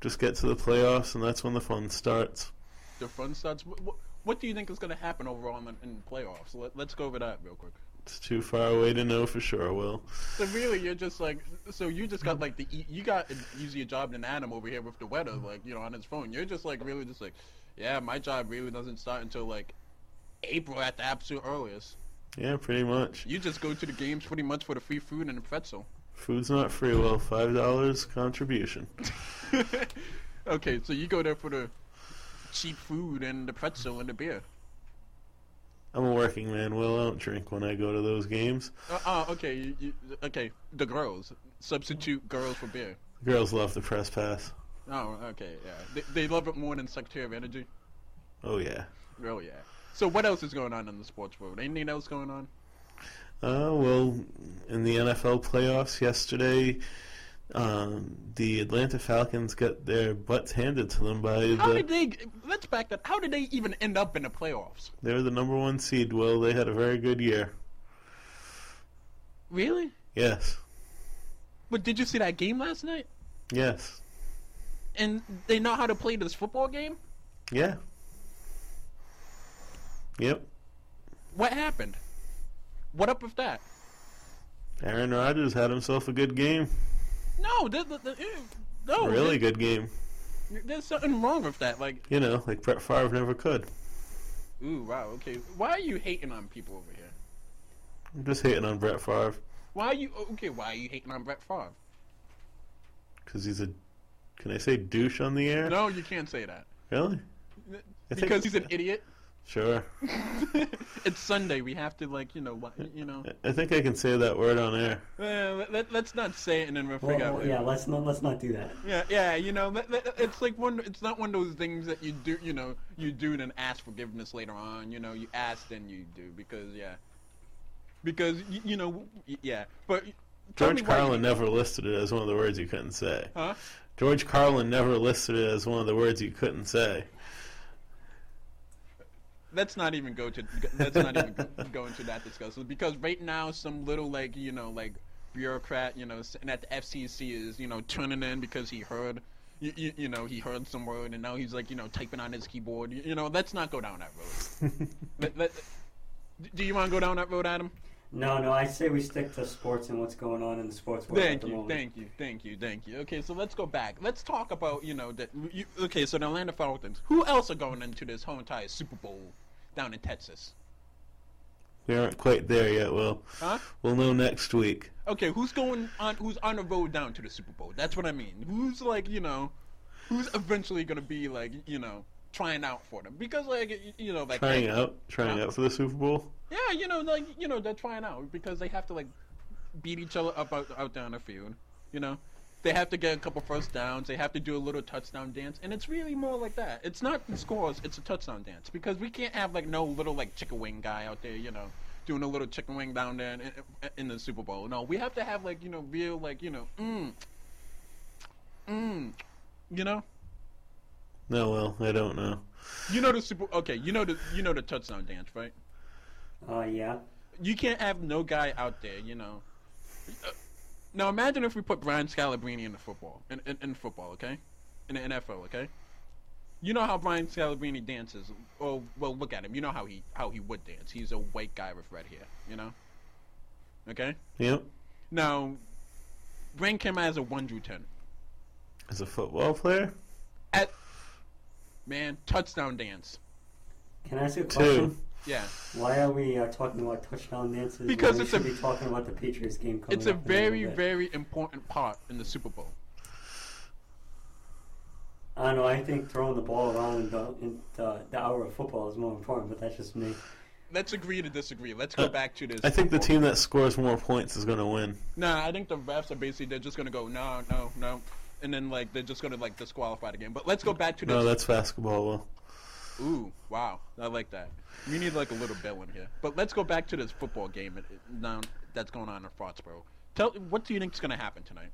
just get to the playoffs, and that's when the fun starts. The fun starts. Wh- wh- what do you think is going to happen overall in, in the playoffs? Let, let's go over that real quick. It's too far away to know for sure, Will. So really, you're just like, so you just got like the you got easier job than Adam over here with the weather, like you know, on his phone. You're just like really just like, yeah, my job really doesn't start until like April at the absolute earliest. Yeah, pretty much. You just go to the games pretty much for the free food and the pretzel. Food's not free, Well, Five dollars contribution. (laughs) (laughs) okay, so you go there for the cheap food and the pretzel and the beer. I'm a working man, Will. I don't drink when I go to those games. Uh, uh okay, you, you, okay. The girls substitute girls for beer. The Girls love the press pass. Oh, okay, yeah. They, they love it more than Secretary of Energy. Oh yeah. Oh yeah. So what else is going on in the sports world? Anything else going on? Uh, well, in the NFL playoffs yesterday, um, the Atlanta Falcons got their butts handed to them by How the. did they? Let's back that. How did they even end up in the playoffs? They were the number one seed. Well, they had a very good year. Really? Yes. But did you see that game last night? Yes. And they know how to play this football game. Yeah. Yep. What happened? What up with that? Aaron Rodgers had himself a good game. No, the, the, the, eh, no. really there- good game. There's something wrong with that. Like, You know, like Brett Favre never could. ooh, wow, okay. Why are you hating on people over here? I'm just hating on Brett Favre Why are you okay? Why are you hating on Brett Favre? because he's a. Can I say douche on the air? No, you can't say that Really? I think- because he's an idiot. Sure. (laughs) it's Sunday. We have to like you know you know. I think I can say that word on air. Uh, let, let, let's not say it and then we'll Well, figure well, later. yeah, let's not let's not do that. Yeah, yeah, you know, that, that, it's like one. It's not one of those things that you do. You know, you do and ask forgiveness later on. You know, you ask then you do because yeah, because y- you know, yeah. But George Carlin you- never listed it as one of the words you couldn't say. Huh? George Carlin never listed it as one of the words you couldn't say. Let's not even go to. Let's not even go- (laughs) go into that discussion because right now some little like you know like bureaucrat you know sitting at the FCC is you know tuning in because he heard. You, you, you know he heard some word and now he's like you know typing on his keyboard you, you know let's not go down that road (laughs) let, let, do you want to go down that road adam No, no, I say we stick to sports and what's going on in the sports world at Thank the you, moment. thank you, thank you, thank you. Okay, so let's go back. Let's talk about you know that. You, okay, so the Atlanta Falcons. Who else are going into this whole entire Super Bowl down in Texas? We aren't quite there yet, Well, Huh? We'll know next week. Okay, who's going on? Who's on the road down to the Super Bowl? That's what I mean. Who's like you know, who's eventually gonna be like you know trying out for them? Because like you know like Trying out, trying out for the Super Bowl. Yeah, you know, like you know, they're trying out because they have to like beat each other up out, out there on the field. You know, they have to get a couple first downs. They have to do a little touchdown dance, and it's really more like that. It's not the scores; it's a touchdown dance because we can't have like no little like chicken wing guy out there. You know. Doing a little chicken wing down there in, in the Super Bowl. No, we have to have like you know real like you know mm, mm, you know No, well, I don't know. you know the Super. Okay, you know the you know the touchdown dance, right? Uh, yeah. you can't have no guy out there, you know. Uh, Now imagine if we put Brian Scalabrine in the football, in, in, in football, okay, in the NFL, okay. You know how Brian Scalabrine dances. Oh, well, look at him. You know how he how he would dance. He's a white guy with red hair. You know. Okay. Yep. Now, rank him as a one through ten. As a football player? At man, touchdown dance. Can I ask you a Two. Yeah. Why are we uh, talking about touchdown dances? Because when we it's should a- be talking about the Patriots game coming It's a up very bit. very important part in the Super Bowl. I don't know. I think throwing the ball around in the, in the, the hour of football is more important, but that's just me. Let's agree to disagree. Let's go back to this. I think the team that scores more points is going to win. Nah, I think the refs are basically they're just gonna go no, no, no, and then like they're just gonna like disqualify the game. But let's go back to this. No, that's basketball, Will. Ooh, wow, I like that. We need like a little bell in here. But let's go back to this football game it- it- now that's going on in Foxborough. Tell what do you think is gonna happen tonight?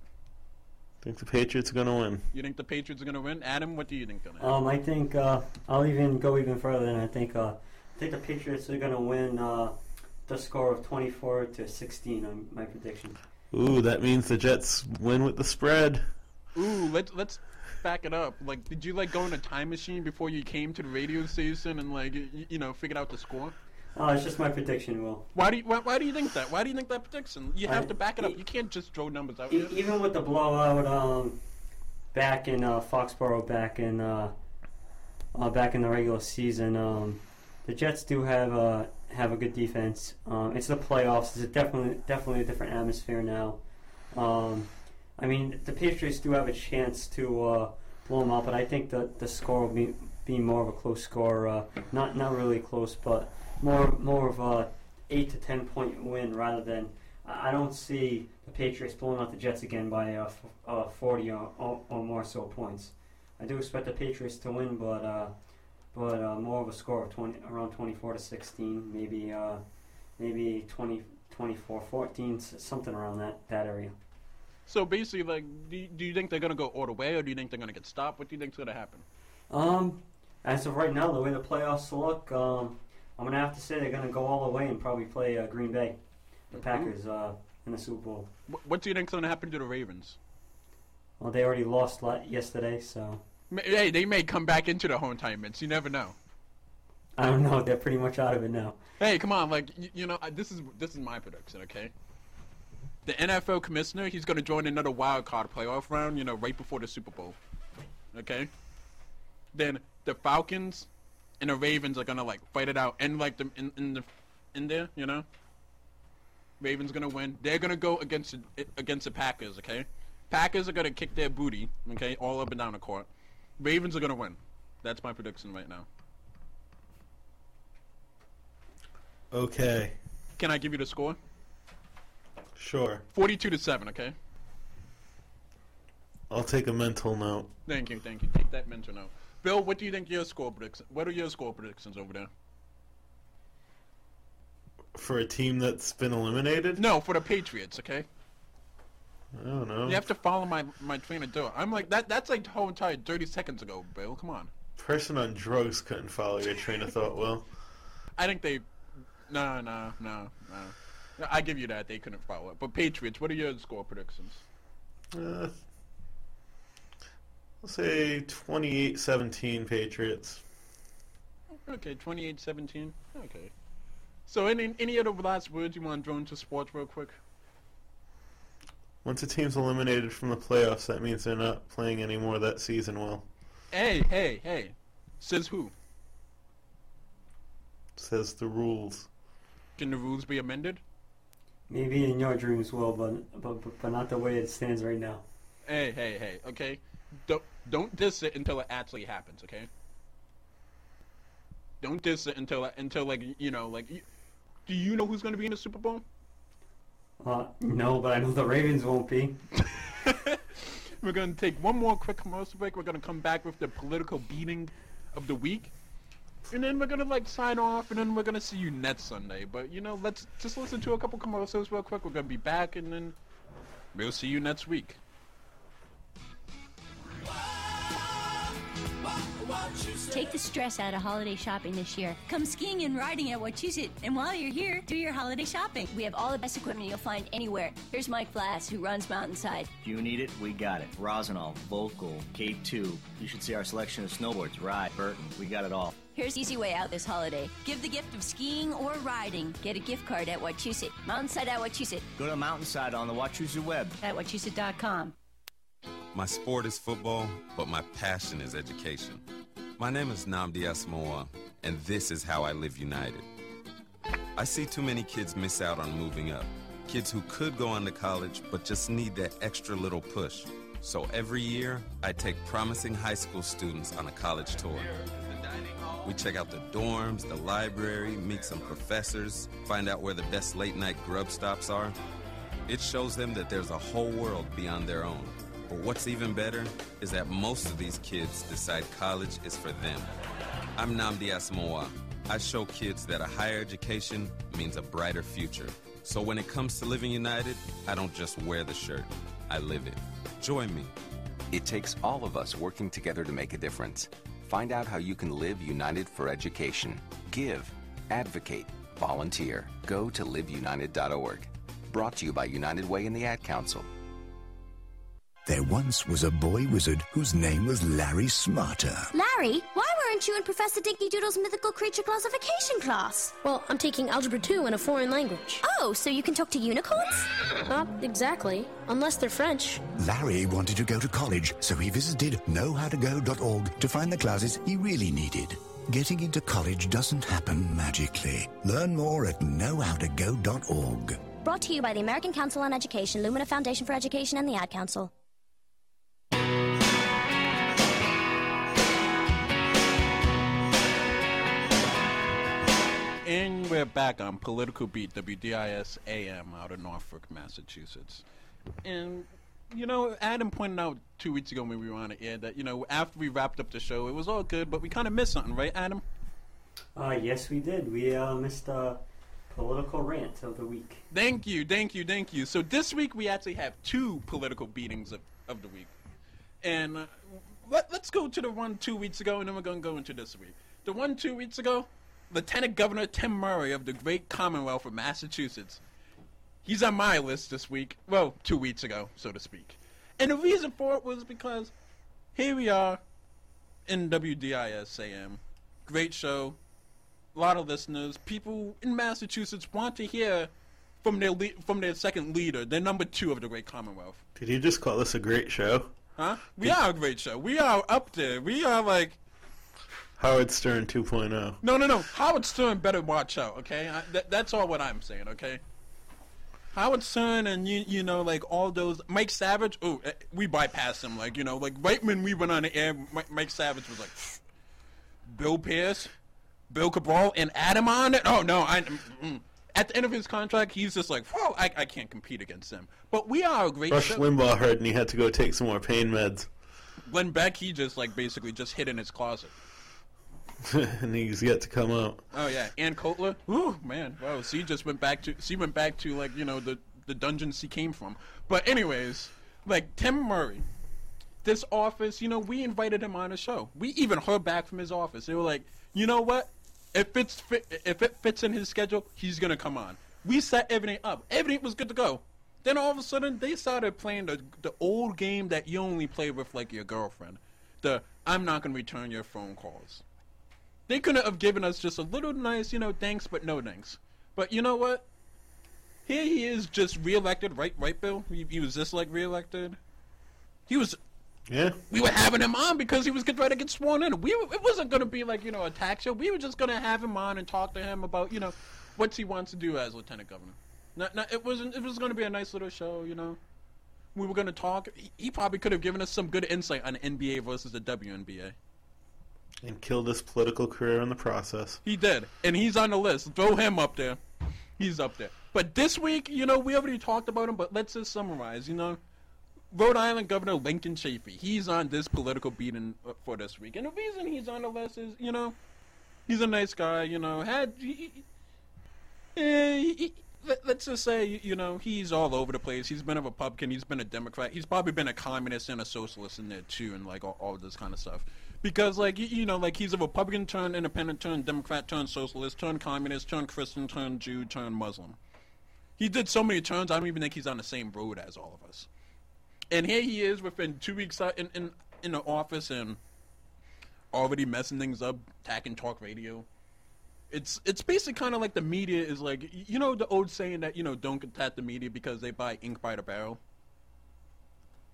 I think the Patriots are going to win. You think the Patriots are gonna win? Adam, what do you think gonna happen? Um, I think uh, I'll even go even further, and I think uh, I think the Patriots are going to win uh, the score of 24 to 16. On my prediction. Ooh, that means the Jets win with the spread. Ooh, let's let's back it up. Like, did you like go in a time machine before you came to the radio station and like you, you know figured out the score? Oh, it's just my prediction, Will. Why do you why, why do you think that? Why do you think that prediction? You have I- to back it up. You can't just throw numbers out E- even with the blowout, um, back in uh, Foxborough, back in uh, uh, back in the regular season, um, the Jets do have uh, have a good defense. Um, it's the playoffs. It's a definitely definitely a different atmosphere now. Um, I mean, the Patriots do have a chance to uh, blow them out, but I think that the score will be be more of a close score. Uh, not not really close, but more more of a eight to ten point win rather than. I don't see the Patriots blowing out the Jets again by uh, f- uh, 40 or, or, or more so points. I do expect the Patriots to win, but uh, but uh, more of a score of 20 around 24 to 16, maybe uh, maybe 20 24 14, s- something around that that area. So basically, like, do you, do you think they're gonna go all the way, or do you think they're gonna get stopped? What do you think's gonna happen? Um, as of right now, the way the playoffs look, um, I'm gonna have to say they're gonna go all the way and probably play uh, Green Bay, the Packers, uh, in the Super Bowl. What, what do you think's gonna happen to the Ravens? Well, they already lost yesterday, so Hey, they may come back into the home time mints. You never know. I don't know. They're pretty much out of it now. Hey, come on, like you, you know, I- this is this is my prediction, okay? The NFL commissioner, he's gonna join another wild card playoff round, you know, right before the Super Bowl. Okay. Then the Falcons and the Ravens are gonna like fight it out, and like the in, in the in there, you know. Ravens gonna win. They're gonna go against the, against the Packers, okay? Packers are gonna kick their booty, okay, all up and down the court. Ravens are gonna win. That's my prediction right now. Okay, Can I give you the score? Sure. Forty-two to seven, okay? I'll take a mental note. Thank you, thank you. Take that mental note. Bill, what do you think your score predictions? What are your score predictions over there? For a team that's been eliminated? No, for the Patriots, okay? I don't know. You have to follow my my train of thought. I'm like that. That's like the whole entire thirty seconds ago, Bill. Come on. Person on drugs couldn't follow your train of thought well. (laughs) I think they. No, no, no, no. I give you that. They couldn't follow it. But Patriots, what are your score predictions? Uh, I'll say 28-17 Patriots. Okay, 28-17. Okay. So, any any other last words you want to throw into sports real quick? Once a team's eliminated from the playoffs, that means they're not playing anymore that season well. Hey, hey, hey. Says who? Says the rules. Can the rules be amended? Maybe in your dreams, Will, but but but, but not the way it stands right now. Hey, hey, hey. Okay. Don't don't diss it until it actually happens. Okay. Don't diss it until until like you know like. You, do you know who's going to be in the Super Bowl? Uh, no, but I know the Ravens won't be. (laughs) We're going to take one more quick commercial break. We're going to come back with the political beating of the week. And then we're to like sign off and then we're to see you next Sunday. But you know, let's just listen to a couple commercials real quick. We're to be back and then we'll see you next week. Take the stress out of holiday shopping this year. Come skiing and riding at Wachusett, and while you're here, do your holiday shopping. We have all the best equipment you'll find anywhere. Here's Mike Blass, who runs Mountainside. If you need it, we got it. Rossignol, Völkl, K2. You should see our selection of snowboards. Ride, Burton. We got it all. Here's easy way out this holiday. Give the gift of skiing or riding. Get a gift card at Wachusett. Mountainside at Wachusett. Go to Mountainside on the Wachusett web. At Wachusett.com. My sport is football, but my passion is education. My name is Nnamdi Asomugha, and this is how I live united. I see too many kids miss out on moving up. Kids who could go on to college, but just need that extra little push. So every year, I take promising high school students on a college tour. We check out the dorms, the library, meet some professors, find out where the best late night grub stops are. It shows them that there's a whole world beyond their own. But what's even better is that most of these kids decide college is for them. I'm Nnamdi Asomugha. I show kids that a higher education means a brighter future. So when it comes to living united, I don't just wear the shirt, I live it. Join me. It takes all of us working together to make a difference. Find out how you can live united for education. Give, advocate, volunteer. Go to liveunited.org. Brought to you by United Way and the Ad Council. There once was a boy wizard whose name was Larry Smarter. Larry, why weren't you in Professor Dinky Doodle's mythical creature classification class? Well, I'm taking Algebra 2 in a foreign language. Oh, so you can talk to unicorns? Not exactly, unless they're French. Larry wanted to go to college, so he visited knowhowtogo.org to find the classes he really needed. Getting into college doesn't happen magically. Learn more at knowhowtogo.org. Brought to you by the American Council on Education, Lumina Foundation for Education, and the Ad Council. And we're back on Political Beat, WDIS AM out of Norfolk, Massachusetts. And, you know, Adam pointed out two weeks ago when we were on the air that, you know, after we wrapped up the show, it was all good, but we kind of missed something, right, Adam? Uh, yes, we did. We uh, missed a political rant of the week. Thank you, thank you, thank you. So this week we actually have two political beatings of, of the week. And uh, let, let's go to the one two weeks ago, and then we're going to go into this week. The one two weeks ago, Lieutenant Governor Tim Murray of the great Commonwealth of Massachusetts. He's on my list this week. Well, two weeks ago, so to speak. And the reason for it was because here we are in WDIS AM. Great show. A lot of listeners. People in Massachusetts want to hear from their le- from their second leader, their number two of the great Commonwealth. Did you just call this a great show? Huh? We are a great show. We are up there. We are like Howard Stern oh. 2.0. No, no, no. Howard Stern better watch out, okay? I, that, that's all what I'm saying, okay? Howard Stern and you, you know, like all those Mike Savage. Oh, we bypassed him, like you know, like right when we went on the air, Mike, Mike Savage was like, Bill Pierce, Bill Cabral, and Adam on it. Oh no, I. Mm, mm. At the end of his contract, he's just like, "Whoa, I, I can't compete against them." But we are a great. Rush show. Limbaugh heard and he had to go take some more pain meds. Glenn Beck, he just like basically just hid in his closet. (laughs) and he's yet to come out. Oh yeah, Ann Coulter. Ooh man, wow. She just went back to she went back to like you know the the dungeons she came from. But anyways, like Tim Murray, this office, you know, we invited him on the show. We even heard back from his office. They were like, you know what? If it's if it fits in his schedule, he's gonna come on. We set everything up. Everything was good to go. Then all of a sudden, they started playing the the old game that you only play with like your girlfriend. The I'm not gonna return your phone calls. They couldn't have given us just a little nice, you know, thanks but no thanks. But you know what? Here he is, just reelected, right? Right, Bill? He, he was just like reelected. He was. Yeah. We were having him on because he was getting ready to get sworn in. We it wasn't going to be like you know a tax show. We were just going to have him on and talk to him about you know what he wants to do as lieutenant governor. Not, not, it wasn't. It was going to be a nice little show, you know. We were going to talk. He, he probably could have given us some good insight on NBA versus the WNBA. And killed his political career in the process. He did, and he's on the list. Throw him up there. He's up there. But this week, you know, we already talked about him. But let's just summarize. You know, Rhode Island Governor Lincoln Chafee. He's on this political beating uh, for this week, and the reason he's on the list is, you know, he's a nice guy. You know, had he, eh, he, he, let, us just say, you know, he's all over the place. He's been a Republican. He's been a Democrat. He's probably been a communist and a socialist in there too, and like all, all this kind of stuff. Because like you, you know, like he's a Republican turned independent turned Democrat turned socialist turned communist turned Christian turned Jew turned Muslim. He did so many turns. I don't even think he's on the same road as all of us. And here he is within two weeks uh, in in in the office and already messing things up, attacking talk radio. It's it's basically kind of like the media is like you know the old saying that you know don't attack the media because they buy ink by the barrel.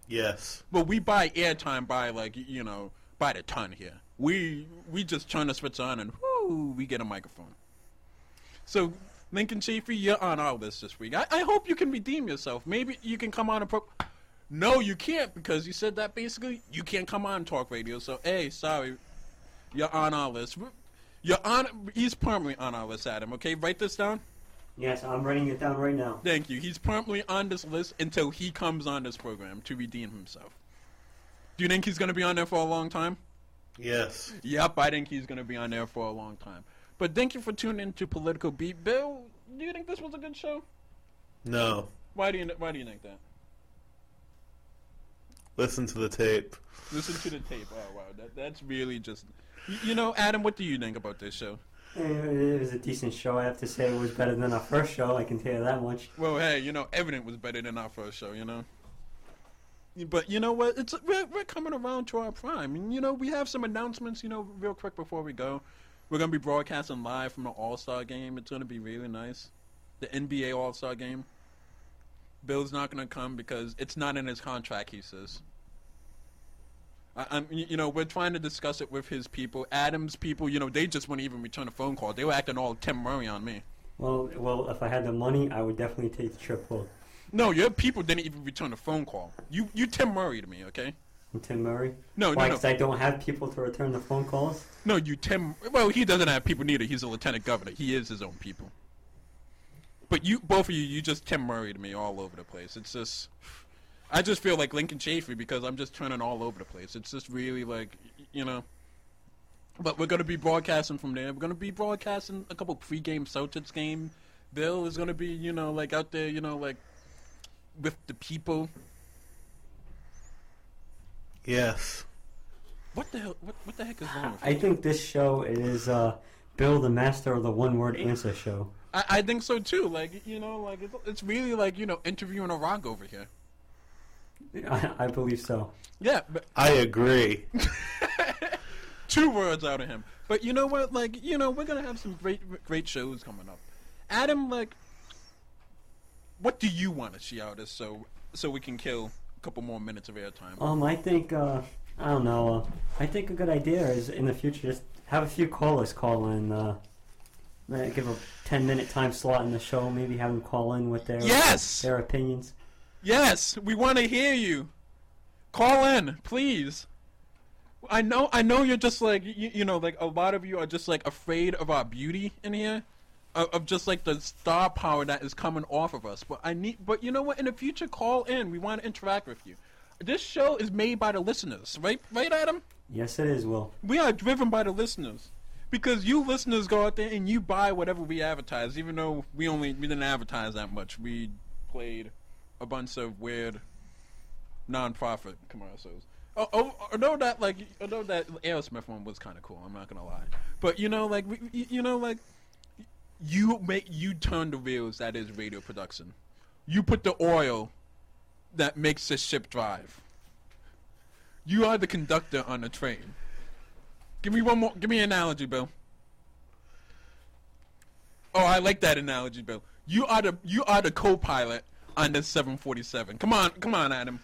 Yes. But we buy airtime by like you know by the ton here. We we just turn the switch on and whoo, we get a microphone. So Lincoln Chafee, you're on our list this week. I, I hope you can redeem yourself. Maybe you can come on and pro. No, you can't because you said that basically you can't come on talk radio. So hey, sorry, you're on our list. You're on. He's permanently on our list, Adam. Okay, write this down. Yes, I'm writing it down right now. Thank you. He's permanently on this list until he comes on this program to redeem himself. Do you think he's going to be on there for a long time? Yes. Yep, I think he's going to be on there for a long time. But thank you for tuning in to Political Beat. Bill, do you think this was a good show? No. Why do you Why do you think that? Listen to the tape. Listen to the tape. Oh wow, that that's really just. You, you know, Adam, what do you think about this show? It was a decent show. I have to say it was better than our first show. I can tell you that much. Well, hey, you know, Evident was better than our first show. You know. But you know what? It's we're, we're coming around to our prime, and you know we have some announcements. You know, real quick before we go, we're gonna be broadcasting live from the All Star game. It's gonna be really nice, the NBA All Star game. Bill's not gonna come because it's not in his contract. He says. I, I'm, you know, we're trying to discuss it with his people. Adam's people, you know, they just wouldn't even return a phone call. They were acting all Tim Murray on me. Well, well, if I had the money, I would definitely take the trip. Well, No, your people didn't even return a phone call. You, you Tim Murray to me, okay? I'm Tim Murray. No, Why? no, no. 'Cause I don't have people to return the phone calls. No, you Tim. Well, he doesn't have people neither. He's a lieutenant governor. He is his own people. But you, both of you, you just Tim Murray to me all over the place. It's just, I just feel like Lincoln Chafee because I'm just turning all over the place. It's just really like, you know. But we're gonna be broadcasting from there. We're gonna be broadcasting a couple pregame Celtics game. Bill is gonna be, you know, like out there, you know, like with the people. Yes. What the hell? What, what the heck is wrong with I think this show is uh, Bill, the master of the one-word answer show. I, I think so too. Like you know, like it's, it's really like you know interviewing a rock over here. I, (laughs) I believe so. Yeah, but I agree. (laughs) two words out of him. But you know what? Like you know, we're gonna have some great great shows coming up. Adam, like, what do you want to see out of this so so we can kill a couple more minutes of airtime? Um, I think uh, I don't know. Uh, I think a good idea is in the future just have a few callers call in. Uh, give a ten-minute time slot in the show. Maybe have them call in with their Yes! their opinions. Yes, we want to hear you. Call in, please. I know, I know you're just like you, you know, like a lot of you are just like afraid of our beauty in here, of, of just like the star power that is coming off of us. But I need, but you know what? In the future, call in. We want to interact with you. This show is made by the listeners, right? Right, Adam? Yes, it is. Will. We are driven by the listeners. Because you listeners go out there and you buy whatever we advertise, even though we only we didn't advertise that much. We played a bunch of weird non-profit commercials. Oh, oh, I know that like I know that Aerosmith one was kind of cool. I'm not gonna lie, but you know, like we, you know, like you make you turn the wheels that is radio production. You put the oil that makes the ship drive. You are the conductor on the train. Give me one more. Give me an analogy, Bill. Oh, I like that analogy, Bill. You are the you are the co-pilot on the 747. Come on, come on, Adam.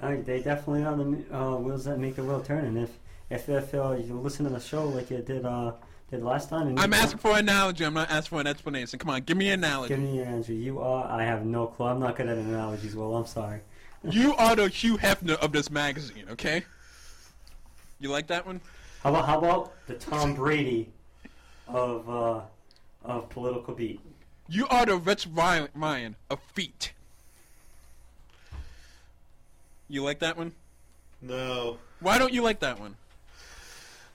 They definitely are the uh, wheels that make the wheel turn. And if if, if uh, you listen to the show like you did uh, did last time, and I'm asking for an analogy. I'm not asking for an explanation. Come on, give me an analogy. Give me your answer. You are. I have no clue. I'm not good at analogies. Well, I'm sorry. (laughs) You are the Hugh Hefner of this magazine, okay? You like that one? How about how about the Tom Brady of uh, of political beat? You are the Rex Ryan Ryan of feet. You like that one? No. Why don't you like that one?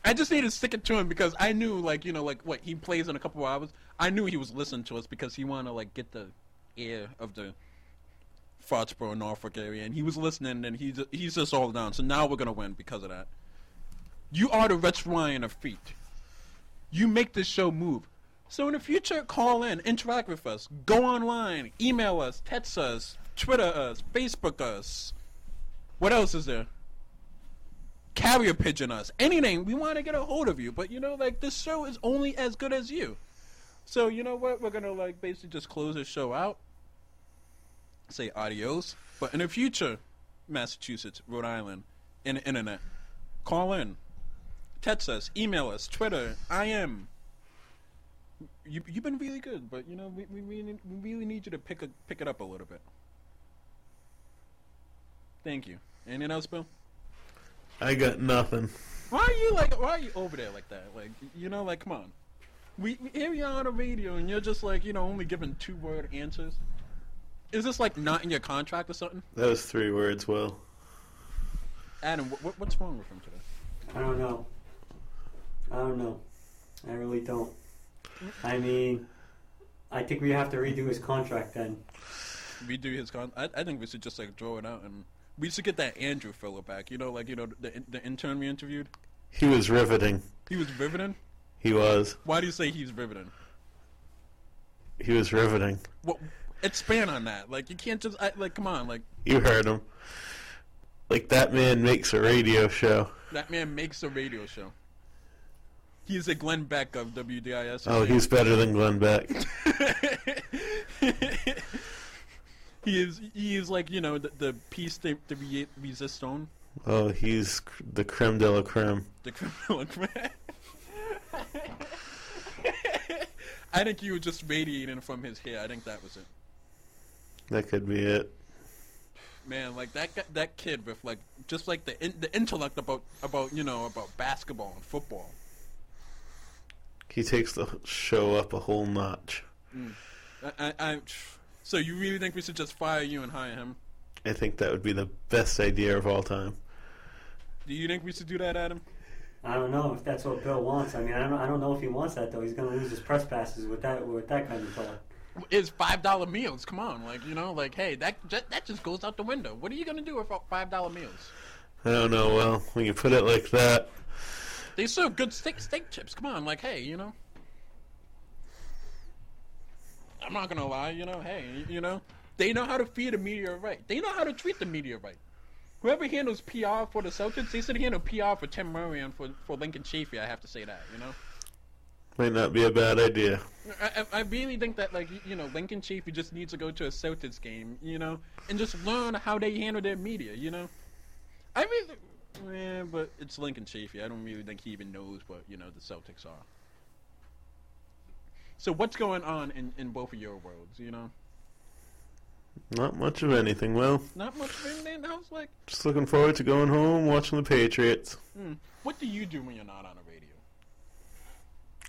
I just needed to stick it to him because I knew, like, you know, like what he plays in a couple hours. I knew he was listening to us because he wanted to like get the ear of the Foxborough, Norfolk area, and he was listening, and he's he's just all down. So now we're gonna win because of that. You are the Rex Ryan of feet. You make this show move. So in the future, call in, interact with us, go online, email us, text us, Twitter us, Facebook us. What else is there? Carrier pigeon us. Anything. We want to get a hold of you, but you know, like this show is only as good as you. So you know what? We're gonna like basically just close this show out. Say adios. But in the future, Massachusetts, Rhode Island, in the internet, call in, text us, email us, Twitter. I am. You you've been really good, but you know we we really, we really need you to pick a, pick it up a little bit. Thank you. Anything else, Bill? I got nothing. Why are you like? Why are you over there like that? Like you know, like come on. We we- here you are on the radio, and you're just like you know only giving two word answers. Is this like not in your contract or something? That was three words, Will. Adam, what, what what's wrong with him today? I don't know. I don't know. I really don't. I mean, I think we have to redo his contract then. Redo his con. I, I think we should just like draw it out, and we should get that Andrew fella back. You know, like you know the the intern we interviewed. He was riveting. He was riveting. He was. Why do you say he's riveting? He was riveting. What? Expand on that. Like you can't just I, like come on. Like You heard him. Like that man makes a radio show. That man makes a radio show. He's a Glenn Beck of WDIS. Oh, he's better than Glenn Beck. (laughs) he is. He is like you know the, the piece de, de resistance. Oh, he's cr- the creme de la creme. The creme de la crime. (laughs) I think he was just radiating from his hair. I think that was it. That could be it. Man, like that gu- that kid with like just like the in, the intellect about about you know about basketball and football. He takes the show up a whole notch. Mm. I, I, I, so you really think we should just fire you and hire him? I think that would be the best idea of all time. Do you think we should do that, Adam? I don't know if that's what Bill wants. I mean, I don't, I don't know if he wants that though. He's going to lose his press passes with that with that kind of talk. It's five dollar meals. Come on, like you know, like hey, that that just goes out the window. What are you gonna do with five dollar meals? I don't know. Well, when you put it like that, They serve good steak steak chips. Come on, like hey, you know. I'm not gonna lie, you know. Hey, you know, they know how to feed the media right. They know how to treat the media right. Whoever handles PR for the Celtics, they should handle PR for Tim Murray and for for Lincoln Chafee. I have to say that, you know. might not be a bad idea. I, I really think that like you know Lincoln Chafee just needs to go to a Celtics game, you know, and just learn how they handle their media, you know. I mean, yeah, but it's Lincoln Chafee. I don't really think he even knows what you know the Celtics are. So what's going on in in both of your worlds, you know? Not much of anything. Well, Not much of anything. I was like, just looking forward to going home, watching the Patriots. hmm, what do you do when you're not on a radio?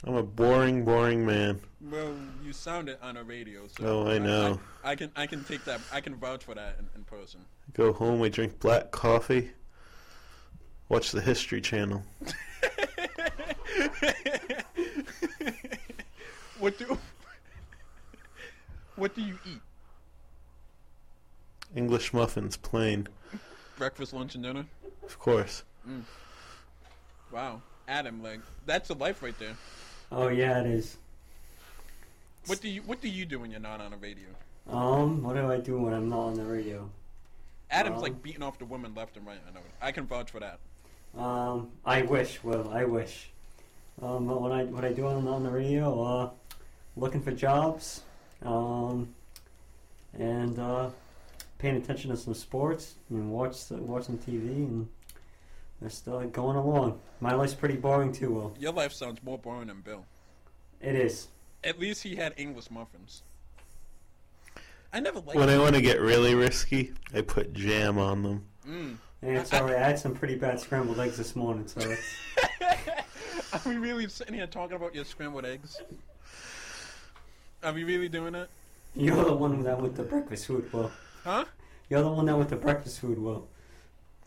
I'm a boring, boring man. Well, you sound it on a radio, so Oh, I know. I, I can I can take that. I can vouch for that in, in person. Go home, We drink black coffee, watch the History Channel. (laughs) What do (laughs) What do you eat? English muffins, plain, Breakfast, lunch, and dinner. of course. Mm. Wow, Adam, like that's a life right there. Oh yeah, it is. What do you What do you do when you're not on a radio? Um, what do I do when I'm not on the radio? Adam's Um, like beating off the women left and right. I know. I can vouch for that. Um, I wish. Well, I wish. Um, but what I what I do on on the radio? Uh, looking for jobs. Um, and uh, paying attention to some sports and watch watch some TV and just still going along. My life's pretty boring too. Will Your life sounds more boring than Bill. it is. At least he had English muffins. I never liked. When I want to get really risky, I put jam on them. Mm. And it's alright. I had some pretty bad scrambled eggs this morning, so it's, (laughs) Are we really sitting here talking about your scrambled eggs? Are we really doing that? you're the one that with the breakfast food. Will Huh? you're the one that with the breakfast food. Will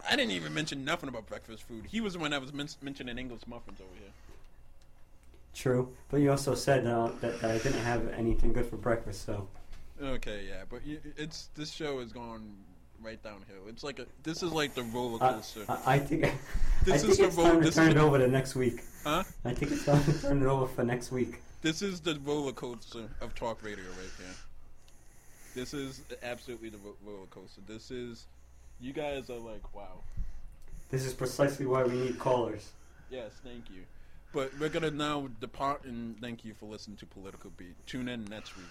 I didn't even mention nothing about breakfast food. He was the one that was men- mentioning English muffins over here. true, but you also said uh, that, that I didn't have anything good for breakfast, so. Okay, yeah, but it's this show is going right downhill. It's like a this is like the roller coaster. I, I think. (laughs) This I is think the it's roll- time to this turn it over to next week. Huh? I think it's time to turn it over for next week. This is the roller coaster of talk radio right here. This is absolutely the ro- roller coaster. This is, you guys are like, wow. This is precisely why we need callers. Yes, thank you. But we're gonna now depart and thank you for listening to Political Beat. Tune in next week.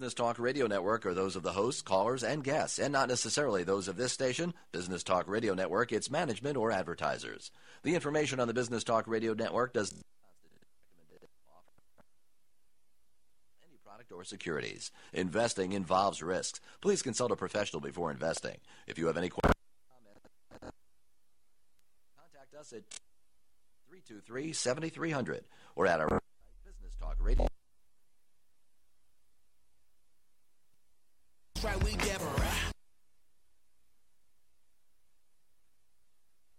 Business Talk Radio Network are those of the hosts, callers, and guests, and not necessarily those of this station, Business Talk Radio Network, its management, or advertisers. The information on the Business Talk Radio Network does not any product or securities. Investing involves risks. Please consult a professional before investing. If you have any questions, contact us at 323-7300 or at our website, Business Talk Radio.